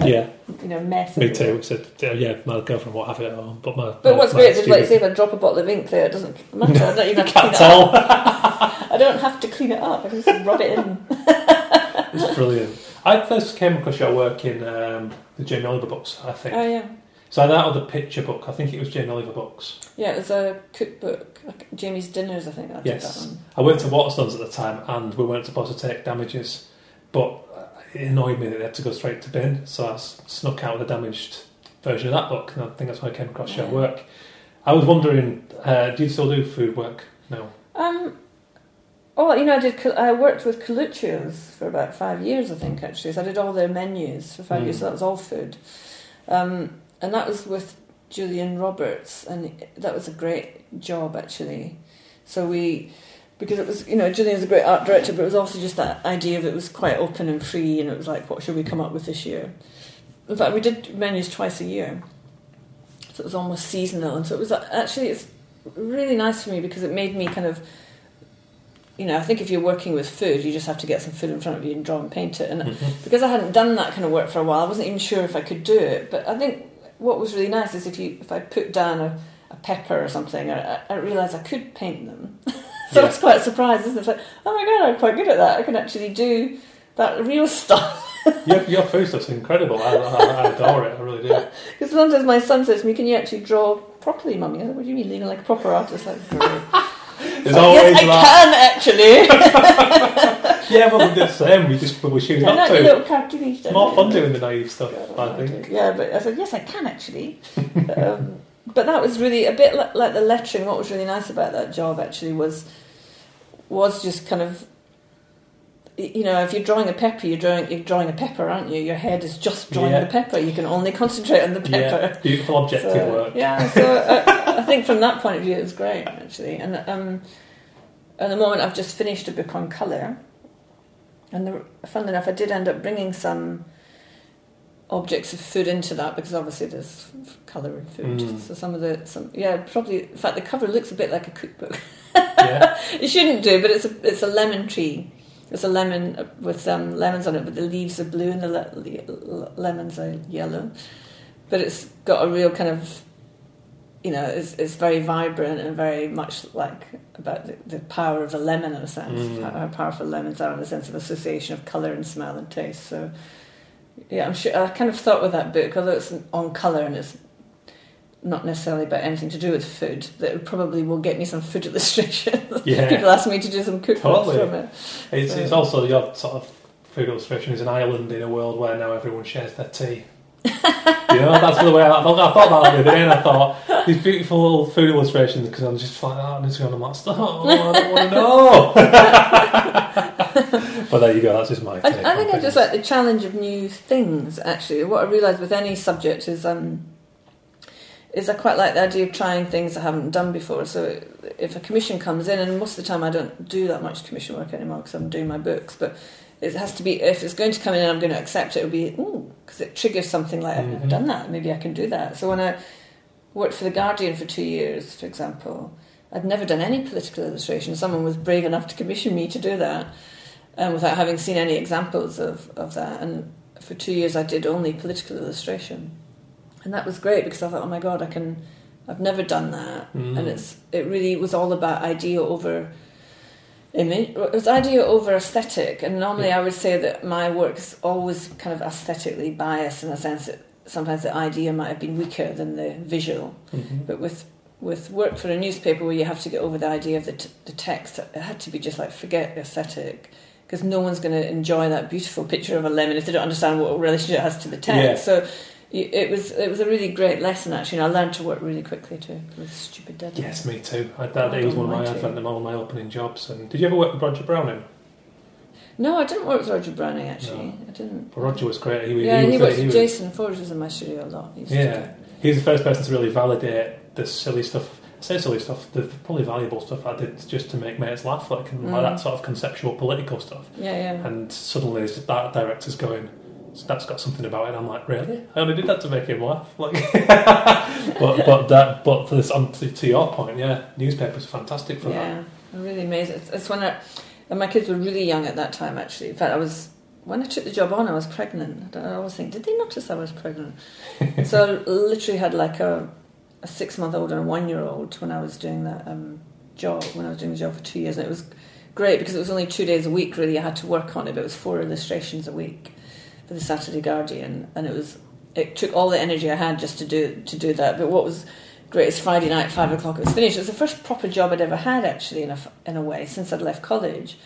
Yeah, you know mess. me everywhere. too. So uh, yeah, my girlfriend won't have it at home, but my. But my- what's my great is, like, say if I drop a bottle of ink there, it doesn't (laughs) matter. I don't even have to clean Can't it tell. up. (laughs) I don't have to clean it up. I can just rub it in. it's brilliant. I first came across your work in um, the Jamie Oliver books, I think. Oh yeah. So that or the picture book, I think it was Jamie Oliver books. Yeah, it was a cookbook, like Jamie's Dinners, I think. I did Yes. that one. I worked at Waterstones at the time, and we weren't supposed to take damages, but it annoyed me that they had to go straight to bin, so I snuck out the damaged version of that book, and I think that's why I came across your work. I was wondering, uh, do you still do food work? No. Um, oh, you know, I did. I worked with Carluccio's for about five years, I think. Actually, so I did all their menus for five Mm. years. So that was all food, um, and that was with Julian Roberts, and that was a great job actually. So we. Because it was, you know, Julian's a great art director, but it was also just that idea of it was quite open and free, and it was like, what should we come up with this year? In fact, we did menus twice a year, so it was almost seasonal, and so it was actually it's really nice for me because it made me kind of you know, I think if you're working with food, you just have to get some food in front of you and draw and paint it. And (laughs) (laughs) because I hadn't done that kind of work for a while, I wasn't even sure if I could do it. But I think what was really nice is if you if I put down a, a pepper or something, I, I realised I could paint them. (laughs) so Yeah. I was quite surprised. Isn't it? It's like, oh my god, I'm quite good at that. I can actually do that real (laughs) stuff. your, your food stuff's incredible. I, I, I adore it. I really do. (laughs) Because sometimes my son says to me, "Can you actually draw properly, mummy?" I said, "What do you mean, leaning like a proper artist?" Like. There's (laughs) always yes, I that. can actually. Yeah, well, we do the same. We just we choose They're not to. little. More fun doing the naive stuff, God, I think. Yeah, but I said, yes, I can actually. um, but that was really a bit like, like the lettering. What was really nice about that job actually was was just kind of you know if you're drawing a pepper, you're drawing you're drawing a pepper, aren't you? Your head is just drawing Yeah. the pepper. You can only concentrate on the pepper. Yeah, beautiful objective So, work. Yeah, so I, I think from that point of view, it was great actually. And um, at the moment, I've just finished a book on colour, and the, funnily enough, I did end up bringing some objects of food into that because obviously there's colour in food. Mm. So some of the some yeah probably in fact the cover looks a bit like a cookbook. (laughs) Yeah. (laughs) it shouldn't do, but it's a it's a lemon tree. It's a lemon with um, lemons on it, but the leaves are blue and the le- le- lemons are yellow. But it's got a real kind of, you know, it's, it's very vibrant and very much like about the, the power of a lemon in a sense, Mm. how, how powerful lemons are in the sense of association of colour and smell and taste. So, yeah, I'm sure I kind of thought with that book, although it's on colour and it's not necessarily about anything to do with food, that probably will get me some food (laughs) illustrations. Yeah. People ask me to do some cookbooks Totally. from it. It's, So- it's also your sort of food illustration is an island in a world where now everyone shares their tea. (laughs) you know, that's the way I, I thought about that the other day, and I thought these beautiful little food illustrations because I'm just like that on Instagram. I'm like, oh, I don't want to know. (laughs) but there you go. That's just my. I, I think I just like the challenge of new things. Actually, what I realise with any subject is um, is I quite like the idea of trying things I haven't done before. So if a commission comes in, and most of the time I don't do that much commission work anymore because I'm doing my books, but it has to be if it's going to come in and I'm going to accept it. It'll be because it triggers something like I've never Mhm. done that. Maybe I can do that. So when I worked for the Guardian for two years, for example, I'd never done any political illustration. Someone was brave enough to commission me to do that um, without having seen any examples of, of that. And for two years, I did only political illustration, and that was great because I thought, oh my god, I can. I've never done that, Mm. and it's it really was all about idea over image. It was idea over aesthetic, and normally Yeah. I would say that my work is always kind of aesthetically biased in a sense that sometimes the idea might have been weaker than the visual. Mhm. But with with work for a newspaper where you have to get over the idea of the, t- the text, it had to be just like forget the aesthetic because no one's going to enjoy that beautiful picture of a lemon if they don't understand what relationship it has to the text. Yeah. So it was it was a really great lesson actually, and I learned to work really quickly too with stupid deadlines. Yes, me too. I, that he was one of my advent, one of my opening jobs. And did you ever work with Roger Browning? No, I didn't work with Roger Browning actually. No. I didn't. Well, Roger was great. He, was- yeah, he he, was, he was- Jason Forge was in my studio a lot. He Yeah. He was the first person to really validate the silly stuff. I say silly stuff, the probably valuable stuff I did just to make mates laugh, like, and like Mm. that sort of conceptual political stuff. yeah, yeah. And suddenly there's that director's going, that's got something about it. I'm like, really? I only did that to make him laugh. (laughs) Like, but but that but for this, on to, to your point, yeah, newspapers are fantastic for that. Yeah, really amazing. It's, it's when I, and my kids were really young at that time. Actually, in fact, I was when I took the job on, I was pregnant. I always think, did they notice I was pregnant? (laughs) so I literally had like a, a six month old and a one year old when I was doing that um, job. When I was doing the job for two years, and it was great because it was only two days a week. Really, I had to work on it, but it was four illustrations a week for the Saturday Guardian, and it was it took all the energy I had just to do to do that. But what was great is Friday night, five o'clock, it was finished. It was the first proper job I'd ever had, actually, in a, in a way, since I'd left college.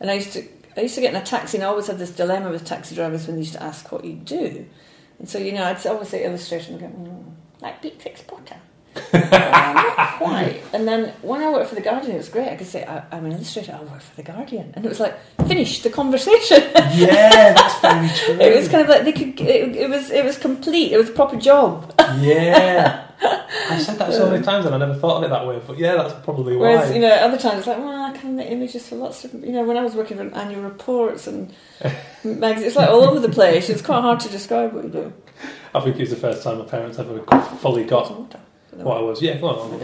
And I used to I used to get in a taxi, and I always had this dilemma with taxi drivers when they used to ask what you do. And so, you know, I'd always say illustration, and go, mm, like Beatrix Potter. Um, (laughs) Not quite. And then when I worked for The Guardian, it was great. I could say, I, I'm an illustrator, I work for The Guardian. And it was like, finish the conversation. (laughs) Yeah, that's very true. (laughs) it was kind of like they could, it, it was, it was complete. It was a proper job. yeah. I've said that so many times and I never thought of it that way, but yeah, that's probably why. Whereas, you know, other times it's like, well, I can make images for lots of you know, when I was working for annual reports and magazines, it's like all over the place. It's quite hard to describe what you do. I think it was the first time my parents ever fully got what I was. Yeah, go on.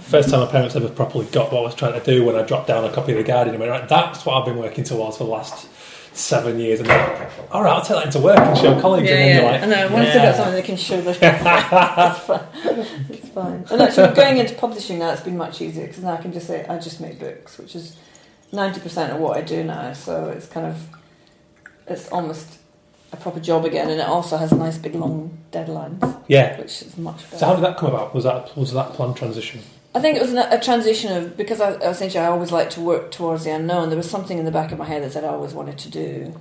First time my parents ever properly got what I was trying to do when I dropped down a copy of The Guardian and went, right, that's what I've been working towards for the last seven years. And they're like, all right, I'll take that into work and show colleagues. Yeah, and then yeah. you're like, I know. Once yeah. they've got something they can show, their (laughs) it's fine. And actually, going into publishing now, it's been much easier because now I can just say I just make books, which is ninety percent of what I do now. So it's kind of it's almost a proper job again, and it also has nice big long deadlines, Yeah. which is much better. So how did that come about? Was that was that planned transition? I think it was a, transition of because I essentially I always like to work towards the unknown. There was something in the back of my head that said I always wanted to do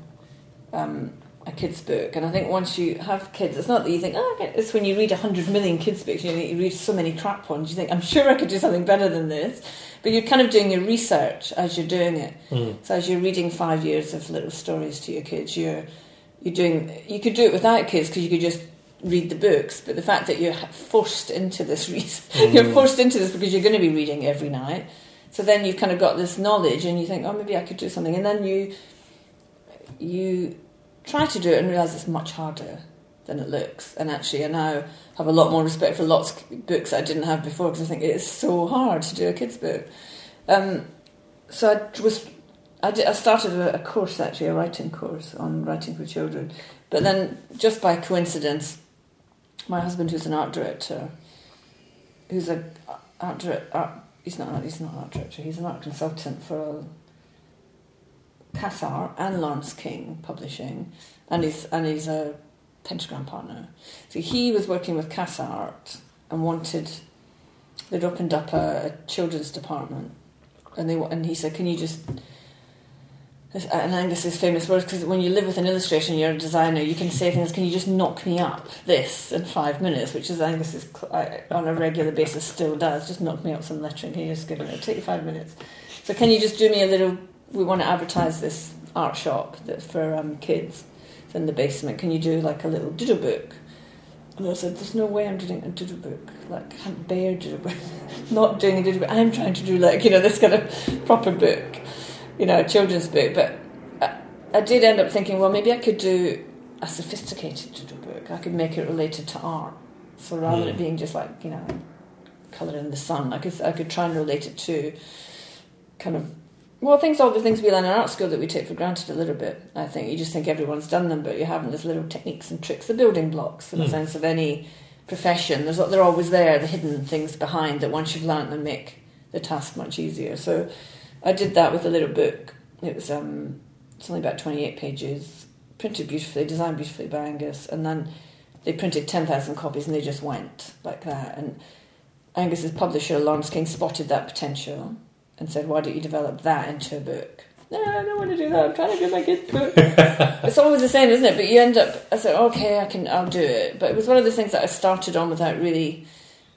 um, a kids book, and I think once you have kids, it's not that you think oh, it's when you read hundred million kids books. You, know, you read so many crap ones. You think I'm sure I could do something better than this, but you're kind of doing your research as you're doing it. Mm. So as you're reading five years of little stories to your kids, you're you're doing. You could do it without kids because you could just read the books. But the fact that you're forced into this, (laughs) re- you're forced into this because you're going to be reading every night. So then you've kind of got this knowledge, and you think, oh, maybe I could do something, and then you you try to do it and realize it's much harder than it looks. And actually, I now have a lot more respect for lots of books I didn't have before because I think it is so hard to do a kids book. Um, so I was I, did, I started a, a course actually, a writing course on writing for children, but then just by coincidence, my husband, who's an art director, who's a art director, he's not he's not an art director, he's an art consultant for Cass Art and Laurence King Publishing, and he's and he's a pentagram partner. So he was working with Cass Art and wanted they'd opened up a, a children's department, and they and he said, "Can you just?" And Angus's famous words because when you live with an illustrator and you're a designer, you can say things. Can you just knock me up this in five minutes? Which is Angus's on a regular basis still does. Just knock me up some lettering. Can you just give it? Take you five minutes. So can you just do me a little? We want to advertise this art shop that's for um, kids. It's in the basement. Can you do like a little doodle book? And I said, "There's no way I'm doing a doodle book. Like, I can't bear doodle book. (laughs) Not doing a doodle book. I'm trying to do like you know this kind of proper book, you know, a children's book. But I, I did end up thinking, well, maybe I could do a sophisticated doodle book. I could make it related to art. So rather than it being just like you know, colour in the sun, I could I could try and relate it to kind of well, things all the things we learn in art school that we take for granted a little bit. I think you just think everyone's done them, but you haven't. There's little techniques and tricks, the building blocks in mm. the sense of any profession. There's they're always there, the hidden things behind that once you've learnt them make the task much easier. So I did that with a little book. It was um, it's only about 28 pages, printed beautifully, designed beautifully by Angus, and then they printed 10,000 copies and they just went like that. And Angus's publisher, Laurence King, spotted that potential and said, "Why don't you develop that into a book?" No, I don't want to do that. I'm trying to do my kids' book. (laughs) it's always the same, isn't it? But you end up. I said, "Okay, I can. I'll do it." But it was one of the things that I started on without really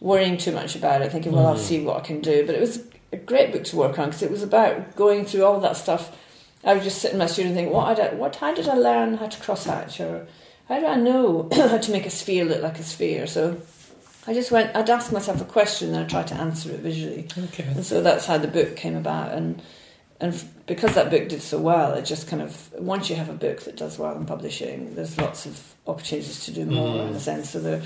worrying too much about it, thinking, "Well, mm. I'll see what I can do." But it was a great book to work on because it was about going through all that stuff. I would just sit in my studio and think, "What? I, what? How did I learn how to cross hatch, or how do I know (coughs) how to make a sphere look like a sphere?" So I just went, I'd ask myself a question and I'd try to answer it visually. Okay. And so that's how the book came about. And and because that book did so well, it just kind of, once you have a book that does well in publishing, there's lots of opportunities to do more mm. in a sense. So the,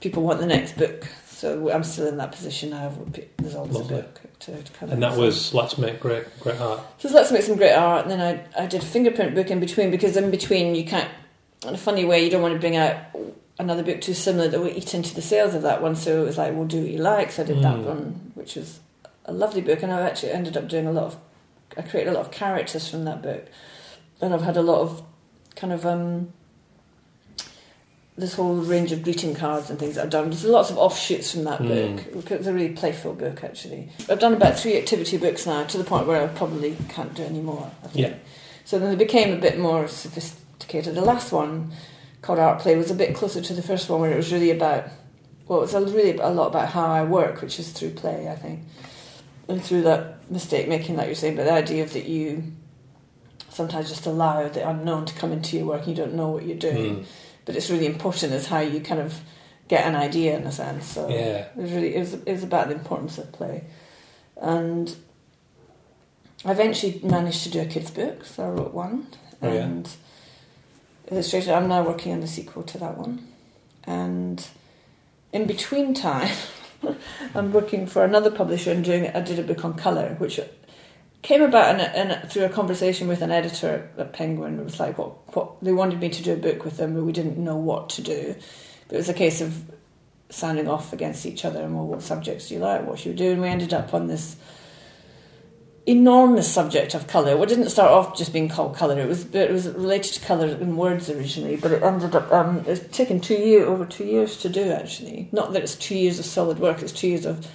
people want the next book. So I'm still in that position now. There's always Lovely. a book to, to And that was Let's Make Great Great Art. So Let's Make Some Great Art. And then I, I did a fingerprint book in between because in between you can't, in a funny way, you don't want to bring out another book too similar that will eat into the sales of that one. So it was like, well, do what you like. So I did mm. that one, which was a lovely book. And I actually ended up doing a lot of, I created a lot of characters from that book. And I've had a lot of kind of, um, this whole range of greeting cards and things that I've done. There's lots of offshoots from that mm. book. It's a really playful book, actually. I've done about three activity books now to the point where I probably can't do any more. Yeah. So then they became a bit more sophisticated. The last one called Art Play was a bit closer to the first one, where it was really about well, it it's really a lot about how I work, which is through play, I think, and through that mistake making that you're saying, but the idea of that you sometimes just allow the unknown to come into your work, and you don't know what you're doing, mm. But it's really important as how you kind of get an idea in a sense. So yeah, it was really it was, it was about the importance of play, and I eventually managed to do a kids' book, so I wrote one, oh, and. Yeah illustrator. I'm now working on the sequel to that one, and in between time, (laughs) I'm working for another publisher and doing. I did a book on color, which came about in a, in a, through a conversation with an editor at Penguin. It was like what what they wanted me to do a book with them, but we didn't know what to do. But it was a case of sounding off against each other and well, what subjects do you like? What should we do? And we ended up on this enormous subject of colour. It didn't start off just being called colour. It was it was related to colour in words originally, but it ended up um, it's taken two year over two years to do actually. Not that it's two years of solid work. It's two years of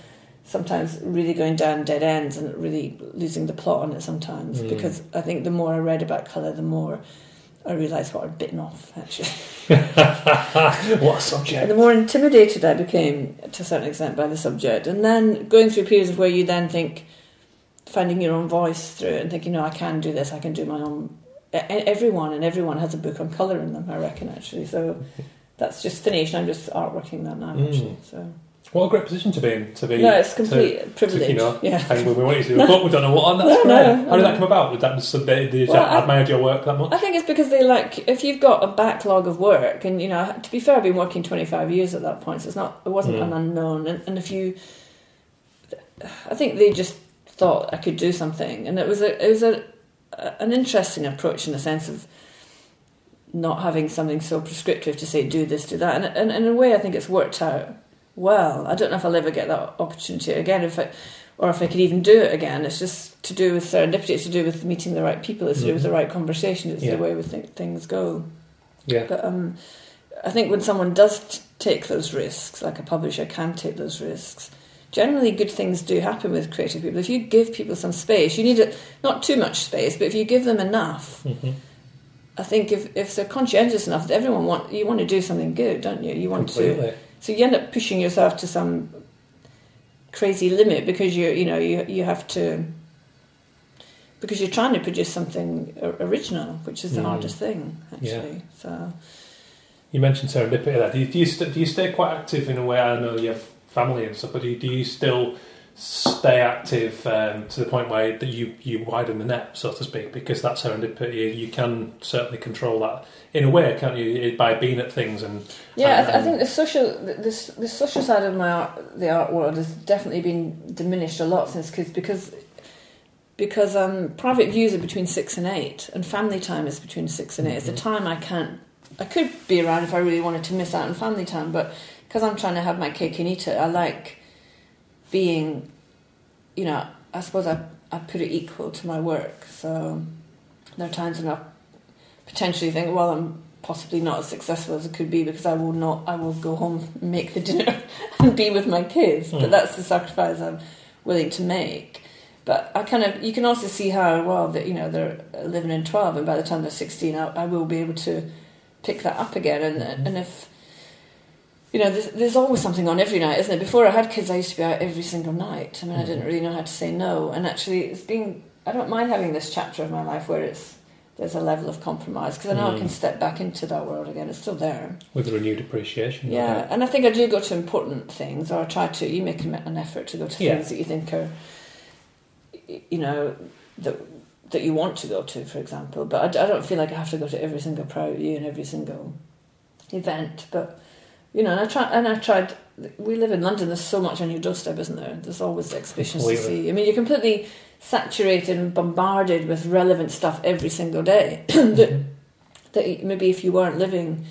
sometimes really going down dead ends and really losing the plot on it sometimes. Mm. Because I think the more I read about colour, the more I realised what I'd bitten off actually. (laughs) (laughs) what a subject! the more intimidated I became to a certain extent by the subject, and then going through periods of where you then think finding your own voice through it and thinking, no, I can do this, I can do my own. Everyone and everyone has a book on colour in them, I reckon, actually. So (laughs) that's just finished. I'm just artworking that now, actually. Mm. So. What a great position to be in. To be no, it's complete to, privilege. To, you know, yeah. And when we want you to do a book, we don't know what on. That's no, great. No, How did that come about? Did that just did you well, your work that much? I think it's because they like if you've got a backlog of work, and you know, to be fair, I've been working 25 years at that point, so it's not it wasn't mm. an unknown. And, and if you, I think they just thought I could do something, and it was a it was a a, an interesting approach in the sense of not having something so prescriptive to say do this, do that, and, and, and in a way, I think it's worked out well. I don't know if I'll ever get that opportunity again, if I, or if I could even do it again. It's just to do with serendipity. It's to do with meeting the right people. It's to do with the right conversation. It's Yeah. the way we think things go. Yeah. But um, I think when someone does t- take those risks, like a publisher can take those risks, generally good things do happen with creative people. If you give people some space, you need it not too much space, but if you give them enough, hmm I think if, if they're conscientious enough, that everyone want you want to do something good, don't you? You want to Completely. So you end up pushing yourself to some crazy limit because you you know you you have to because you're trying to produce something original, which is the Mm. hardest thing Yeah. actually. So You mentioned serendipity there. Do you, do, you st- do you stay quite active in a way? I know you have family and stuff, but do you, do you still stay active um, to the point where that you, you widen the net, so to speak? Because that's serendipity, you can certainly control that in a way, can't you? By being at things and yeah, I, th- I think the social the, the, the social side of my art, the art world has definitely been diminished a lot since kids because. Because um, private views are between six and eight, and family time is between six and 8 It's a Mhm. time I can't. I could be around if I really wanted to miss out on family time, but because I'm trying to have my cake and eat it, I like being, you know, I suppose I, I put it equal to my work. So there are times when I potentially think, well, I'm possibly not as successful as it could be because I will not, I will go home, make the dinner, (laughs) and be with my kids. Mm. But that's the sacrifice I'm willing to make. But I kind of, you can also see how, well, that you know, they're 11 and 12, and by the time they're 16, I, I will be able to pick that up again. And, and if, you know, there's, there's always something on every night, isn't it? Before I had kids, I used to be out every single night. I mean, I didn't Mhm. really know how to say no. And actually, it's been, I don't mind having this chapter of my life where it's, there's a level of compromise because I know I Mm. can step back into that world again. It's still there. with a renewed appreciation. Yeah, and I think I do go to important things, or I try to. You make an effort to go to Yeah. things that you think are, you know, that that you want to go to, for example. But I don't feel like I have to go to every single private view and every single event. But you know, and I try, and I tried. We live in London. There's so much on your doorstep, isn't there? There's always exhibitions to see. I mean, you're completely saturated and bombarded with relevant stuff every single day. (clears throat) that, Mhm. that maybe if you weren't living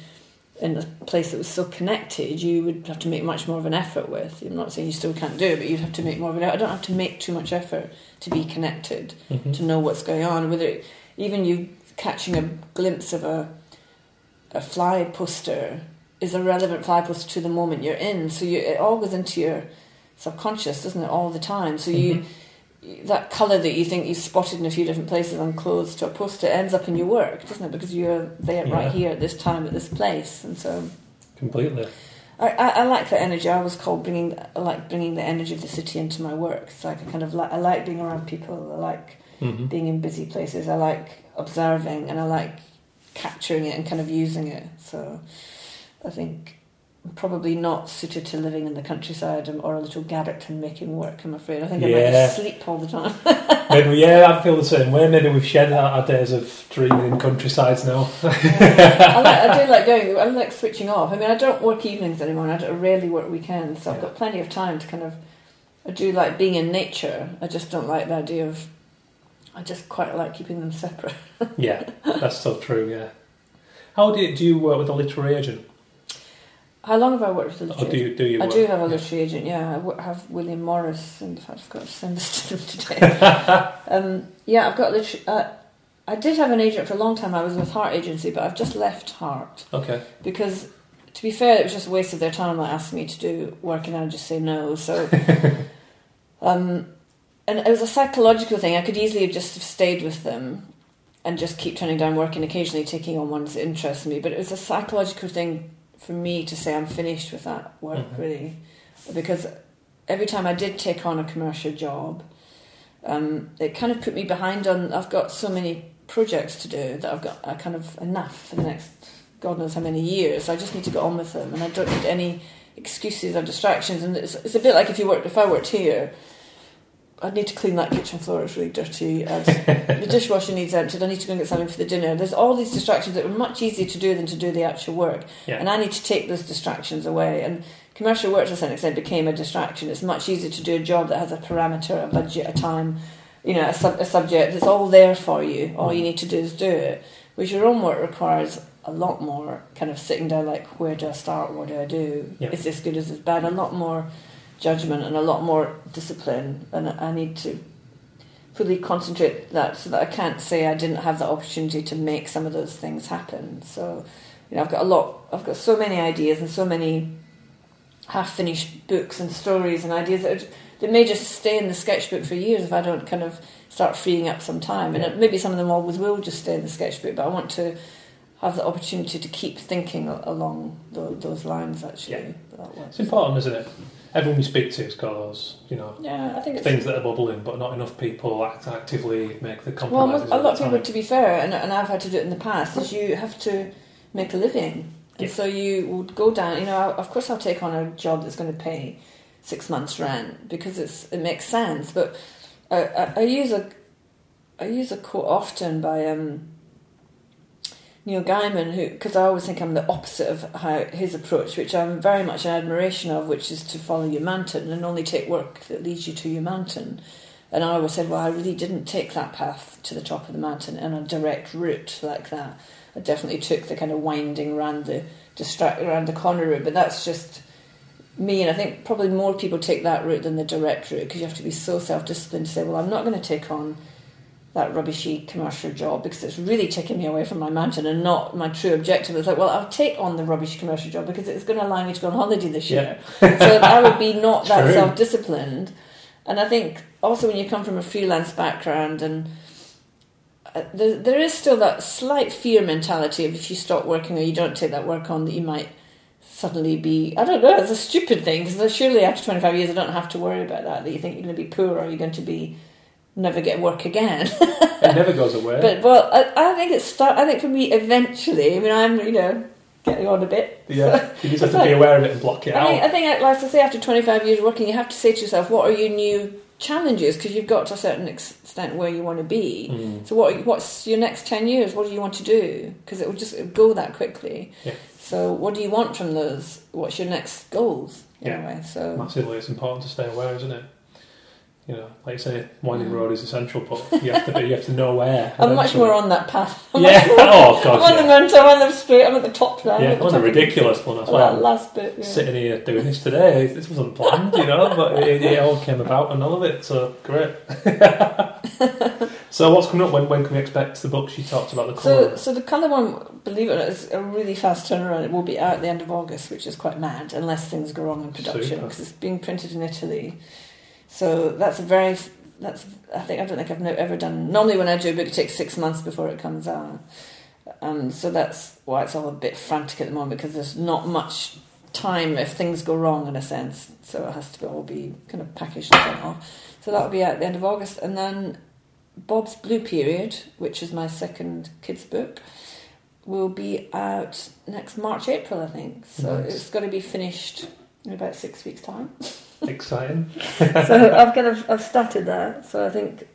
in a place that was so connected, you would have to make much more of an effort with. I'm not saying you still can't do it, but you'd have to make more of an effort. I don't have to make too much effort to be connected, Mhm. to know what's going on. Whether even you catching a glimpse of a a fly poster is a relevant poster to the moment you're in. So you, it all goes into your subconscious, doesn't it, all the time? So you Mhm. that colour that you think you've spotted in a few different places on clothes to a poster ends up in your work, doesn't it? Because you're there Yeah. right here at this time at this place, and so completely. I, I, I like that energy. I was called bringing I like bringing the energy of the city into my work. It's like I kind of like I like being around people. I like Mhm. being in busy places. I like observing and I like capturing it and kind of using it. So I think probably not suited to living in the countryside or a little garret and making work. I'm afraid. I think I might just sleep all the time. (laughs) Maybe, yeah, I feel the same way. Maybe we've shed our, days of dreaming in countrysides now. (laughs) I, like, I do like going. I like switching off. I mean, I don't work evenings anymore. and I, I rarely work weekends, so I've got plenty of time to kind of. I do like being in nature. I just don't like the idea of. I just quite like keeping them separate. yeah, that's so true. Yeah. How do you, do you work with a literary agent, How long have I worked with a literary? do you do you? I work? do have a Yeah. literary agent. Yeah, I have William Morris, and in fact, I've got to send this to them today. (laughs) um, yeah, I've got literary. Uh, I did have an agent for a long time. I was with Heart Agency, but I've just left Heart. Okay. because to be fair, it was just a waste of their time. Like asking me to do work, and I just say no. So, (laughs) um, and it was a psychological thing. I could easily have just have stayed with them and just keep turning down work and occasionally taking on ones interest me. But it was a psychological thing for me to say I'm finished with that work, Mhm. really, because every time I did take on a commercial job, um, it kind of put me behind on. I've got so many projects to do that I've got uh, kind of enough for the next God knows how many years. I just need to get on with them, and I don't need any excuses or distractions. And it's, it's a bit like if you worked, if I worked here, I'd need to clean that kitchen floor. It's really dirty. (laughs) The dishwasher needs emptied. I need to go and get something for the dinner. There's all these distractions that are much easier to do than to do the actual work, Yeah. and I need to take those distractions away. And commercial work to certain extent became a distraction. It's much easier to do a job that has a parameter, a budget, a time, you know, a, sub- a subject. It's all there for you. All you mm. need to do is do it. Which your own work requires a lot more kind of sitting down, like, where do I start? What do I do? Yeah. Is this good? Is this bad? A lot more judgment and a lot more discipline. And I need to fully concentrate that so that I can't say I didn't have the opportunity to make some of those things happen. So, you know, I've got a lot, I've got so many ideas and so many half finished books and stories and ideas that, are, that may just stay in the sketchbook for years if I don't kind of start freeing up some time. And it, maybe some of them always will just stay in the sketchbook, but I want to have the opportunity to keep thinking along tho- those lines actually. Yeah. It's important, isn't it? Everyone we speak to has got those, you know, Yeah, I think things that are bubbling, but not enough people act actively make the Well, compromises. most- a lot of people, to be fair, and, and I've had to do it in the past, is you have to make a living. And Yeah. so you would go down, you know, I- of course I'll take on a job that's going to pay six months' rent because it's it makes sense. But I, I, I use a I use a quote often by um, Neil Gaiman, who because I always think I'm the opposite of how his approach, which I'm very much in admiration of, which is to follow your mountain and only take work that leads you to your mountain. And I always said, well, I really didn't take that path to the top of the mountain in a direct route like that. I definitely took the kind of winding around the distract around the corner route, but that's just me. And I think probably more people take that route than the direct route because you have to be so self disciplined to say, well, I'm not going to take on that rubbishy commercial job because it's really taking me away from my mountain and not my true objective. It's like, well, I'll take on the rubbish commercial job because it's going to allow me to go on holiday this year. so I would be not (laughs) that True. self disciplined. And I think also when you come from a freelance background and uh, there, there is still that slight fear mentality of if you stop working or you don't take that work on that you might suddenly be I don't know it's a stupid thing because surely after 25 years I don't have to worry about that that you think you're going to be poor or you're going to be never get work again it never goes away. but well I, I think it's start I think for me eventually I mean I'm you know getting on a bit yeah, you just have to (laughs) be aware of it and block it I think, out. I think, like I say, after 25 years working, you have to say to yourself, what are your new challenges? Because you've got to a certain extent where you want to be. Mm. So, what what's your next 10 years? What do you want to do? Because it will just go that quickly. Yeah. So, what do you want from those? What's your next goals? Yeah. a way? So, Massively, it's important to stay aware, isn't it? You know, like you say, winding Mm. road is essential, but you have to be, you have to know where. (laughs) I'm much more on that path. (laughs) I'm Yeah. more- Oh I'm god. on the Yeah. mountain, I'm on the straight, I'm at the top now. I'm Yeah, the on the ridiculous one as Well, that last bit. Yeah. Sitting here doing this today, this wasn't planned, you know, but it, it all came about and all of it. So great. (laughs) so what's coming up? When when can we expect the books you talked about? The So, colour. so the colour one, believe it or not, is a really fast turnaround. It will be out at the end of August, which is quite mad, unless things go wrong in production, because it's being printed in Italy. So that's a very, that's I think I don't think I've no- ever done. Normally, when I do a book, it takes six months before it comes out. Um, so that's why it's all a bit frantic at the moment because there's not much time if things go wrong in a sense. So it has to be, all be kind of packaged and sent off. So that'll be out at the end of August, and then Bob's Blue Period, which is my second kids' book, will be out next March, April, I think. So Nice. it's got to be finished in about six weeks' time. (laughs) Exciting. (laughs) so I've kind of I've started that. So I think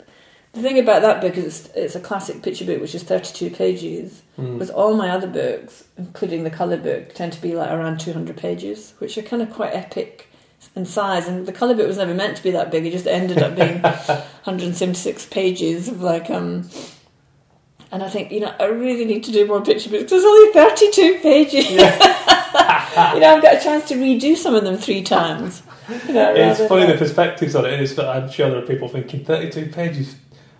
the thing about that book is it's, it's a classic picture book, which is thirty-two pages. Mm. Whereas all my other books, including the colour book, tend to be like around two hundred pages, which are kind of quite epic in size. And the colour book was never meant to be that big; it just ended up being one (laughs) hundred and seventy-six pages of like um. And I think you know I really need to do more picture books. There's only thirty-two pages. (laughs) you know, I've got a chance to redo some of them three times. You know, It's funny than- the perspectives on it is that I'm sure there are people thinking 32 pages.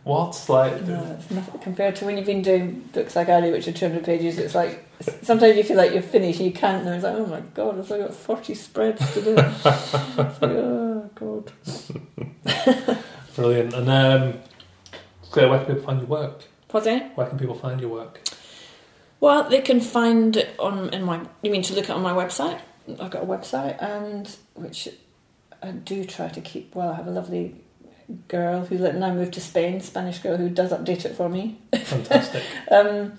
What? Like, No, it's nothing compared to when you've been doing books like I do, which are 200 pages. It's like sometimes you feel like you're finished and you can't, and it's like, oh my god, I've got 40 spreads to do. it's like, oh god. (laughs) brilliant. And um, so where can people find your work? Pardon? Where can people find your work? Well, they can find it on in my. You mean to look at on my website? I've got a website, and which I do try to keep. Well, I have a lovely girl who now moved to Spain, Spanish girl who does update it for me. Fantastic. (laughs) Um,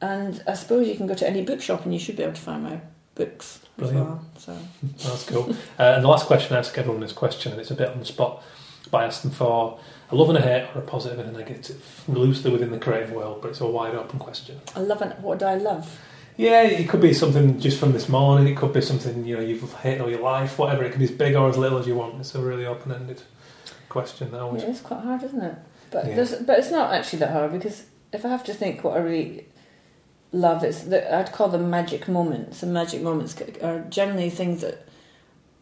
and I suppose you can go to any bookshop and you should be able to find my books as Brilliant. well. So (laughs) That's cool. Uh, and the last question I ask everyone this question, and it's a bit on the spot, but I ask them for a love and a hate or a positive and a negative, loosely within the creative world, but it's a wide open question. I love and What do I love? Yeah, it could be something just from this morning. It could be something you know you've hated all your life. Whatever. It can be as big or as little as you want. It's a really open-ended question now. It is quite hard, isn't it? But Yeah. there's, but it's not actually that hard because if I have to think what I really love, it's that I'd call them magic moments. And magic moments are generally things that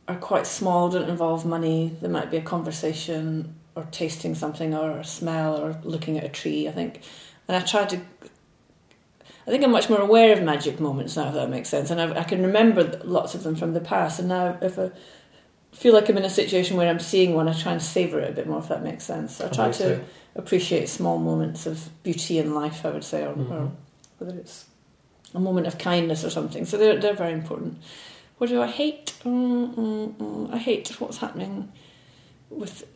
are quite small, don't involve money. There might be a conversation or tasting something or a smell or looking at a tree. I think, and I try to. I think I'm much more aware of magic moments now, if that makes sense, and I, I can remember lots of them from the past. And now, if I feel like I'm in a situation where I'm seeing one, I try and savor it a bit more, if that makes sense. I try Me to too. appreciate small moments of beauty in life, I would say, or, or Mhm. whether it's a moment of kindness or something. So they're, they're very important. What do I hate? Mm, mm, mm. I hate what's happening with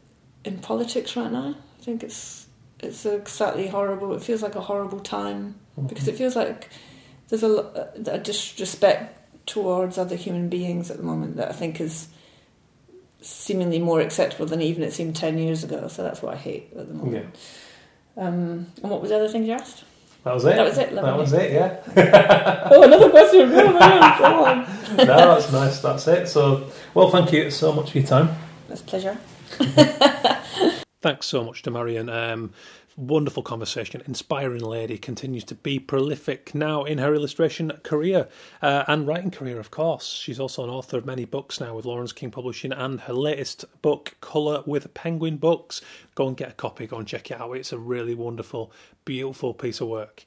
in politics right now. I think it's it's exactly horrible. It feels like a horrible time because it feels like there's a, a disrespect towards other human beings at the moment that I think is seemingly more acceptable than even it seemed 10 years ago. So that's what I hate at the Yeah, moment. Um, and what was the other thing you asked? that was it. That was it, That was it. Yeah. (laughs) Oh, another question. (laughs) Oh, man, go on. no, that's nice. That's it. So, well, thank you so much for your time. It's a pleasure. (laughs) Thanks so much to Marion. Um, wonderful conversation. Inspiring lady. Continues to be prolific now in her illustration career uh, and writing career, of course. She's also an author of many books now with Laurence King Publishing and her latest book, Colour with Penguin Books. Go and get a copy. Go and check it out. It's a really wonderful, beautiful piece of work.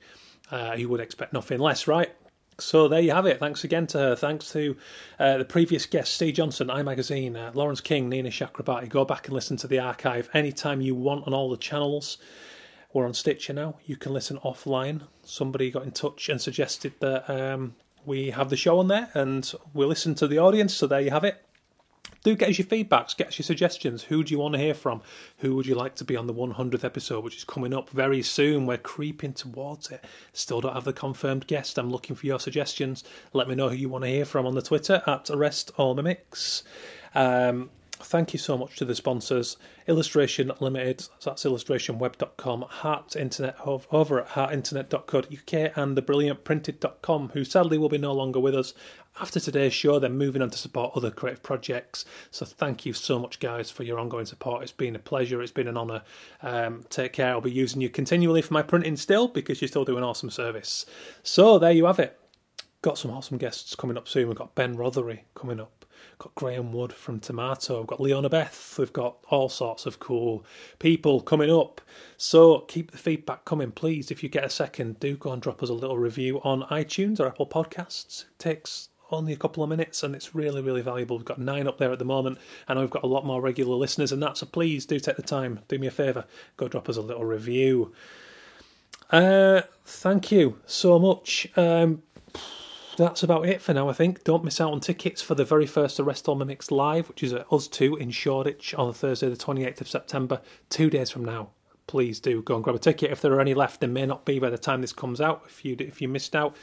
Uh, you would expect nothing less, right? So there you have it. Thanks again to her. Thanks to uh, the previous guests, Steve Johnson, iMagazine, uh, Laurence King, Nina Chakrabarti. Go back and listen to the archive anytime you want on all the channels. We're on Stitcher now. You can listen offline. Somebody got in touch and suggested that um, we have the show on there and we listen to the audience. So there you have it. Do get us your feedbacks, get us your suggestions. Who do you want to hear from? Who would you like to be on the 100th episode, which is coming up very soon? We're creeping towards it. Still don't have the confirmed guest. I'm looking for your suggestions. Let me know who you want to hear from on the Twitter at Arrest All Mimics. Um, thank you so much to the sponsors Illustration Limited, that's illustrationweb.com, Heart Internet over at heartinternet.co.uk, and the brilliant printed.com, who sadly will be no longer with us. After today's show, they're moving on to support other creative projects. So thank you so much, guys, for your ongoing support. It's been a pleasure. It's been an honour. Um, take care. I'll be using you continually for my printing still because you're still do an awesome service. So there you have it. Got some awesome guests coming up soon. We've got Ben Rothery coming up. We've Got Graham Wood from Tomato. We've got Leona Beth. We've got all sorts of cool people coming up. So keep the feedback coming, please. If you get a second, do go and drop us a little review on iTunes or Apple Podcasts. It takes only a couple of minutes and it's really, really valuable. We've got nine up there at the moment. Know we've got a lot more regular listeners and that, so please do take the time. Do me a favour. Go drop us a little review. Uh, thank you so much. Um, that's about it for now, I think. Don't miss out on tickets for the very first Arrest All Mimics Live, which is at Us 2 in Shoreditch on Thursday, the 28th of September, two days from now. Please do go and grab a ticket. If there are any left, there may not be by the time this comes out. If you if you missed out,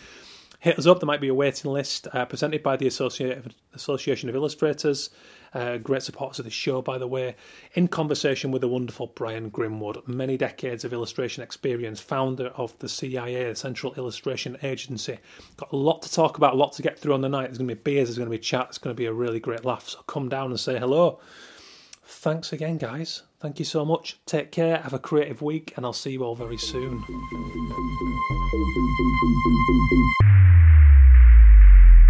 hit us up. There might be a waiting list uh, presented by the Association of Illustrators. Uh, great supporters of the show, by the way, in conversation with the wonderful Brian Grimwood, many decades of illustration experience, founder of the CIA, the Central Illustration Agency. Got a lot to talk about, a lot to get through on the night. There's going to be beers, there's going to be chat, it's going to be a really great laugh. So come down and say hello. Thanks again, guys. Thank you so much. Take care, have a creative week, and I'll see you all very soon.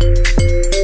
Thank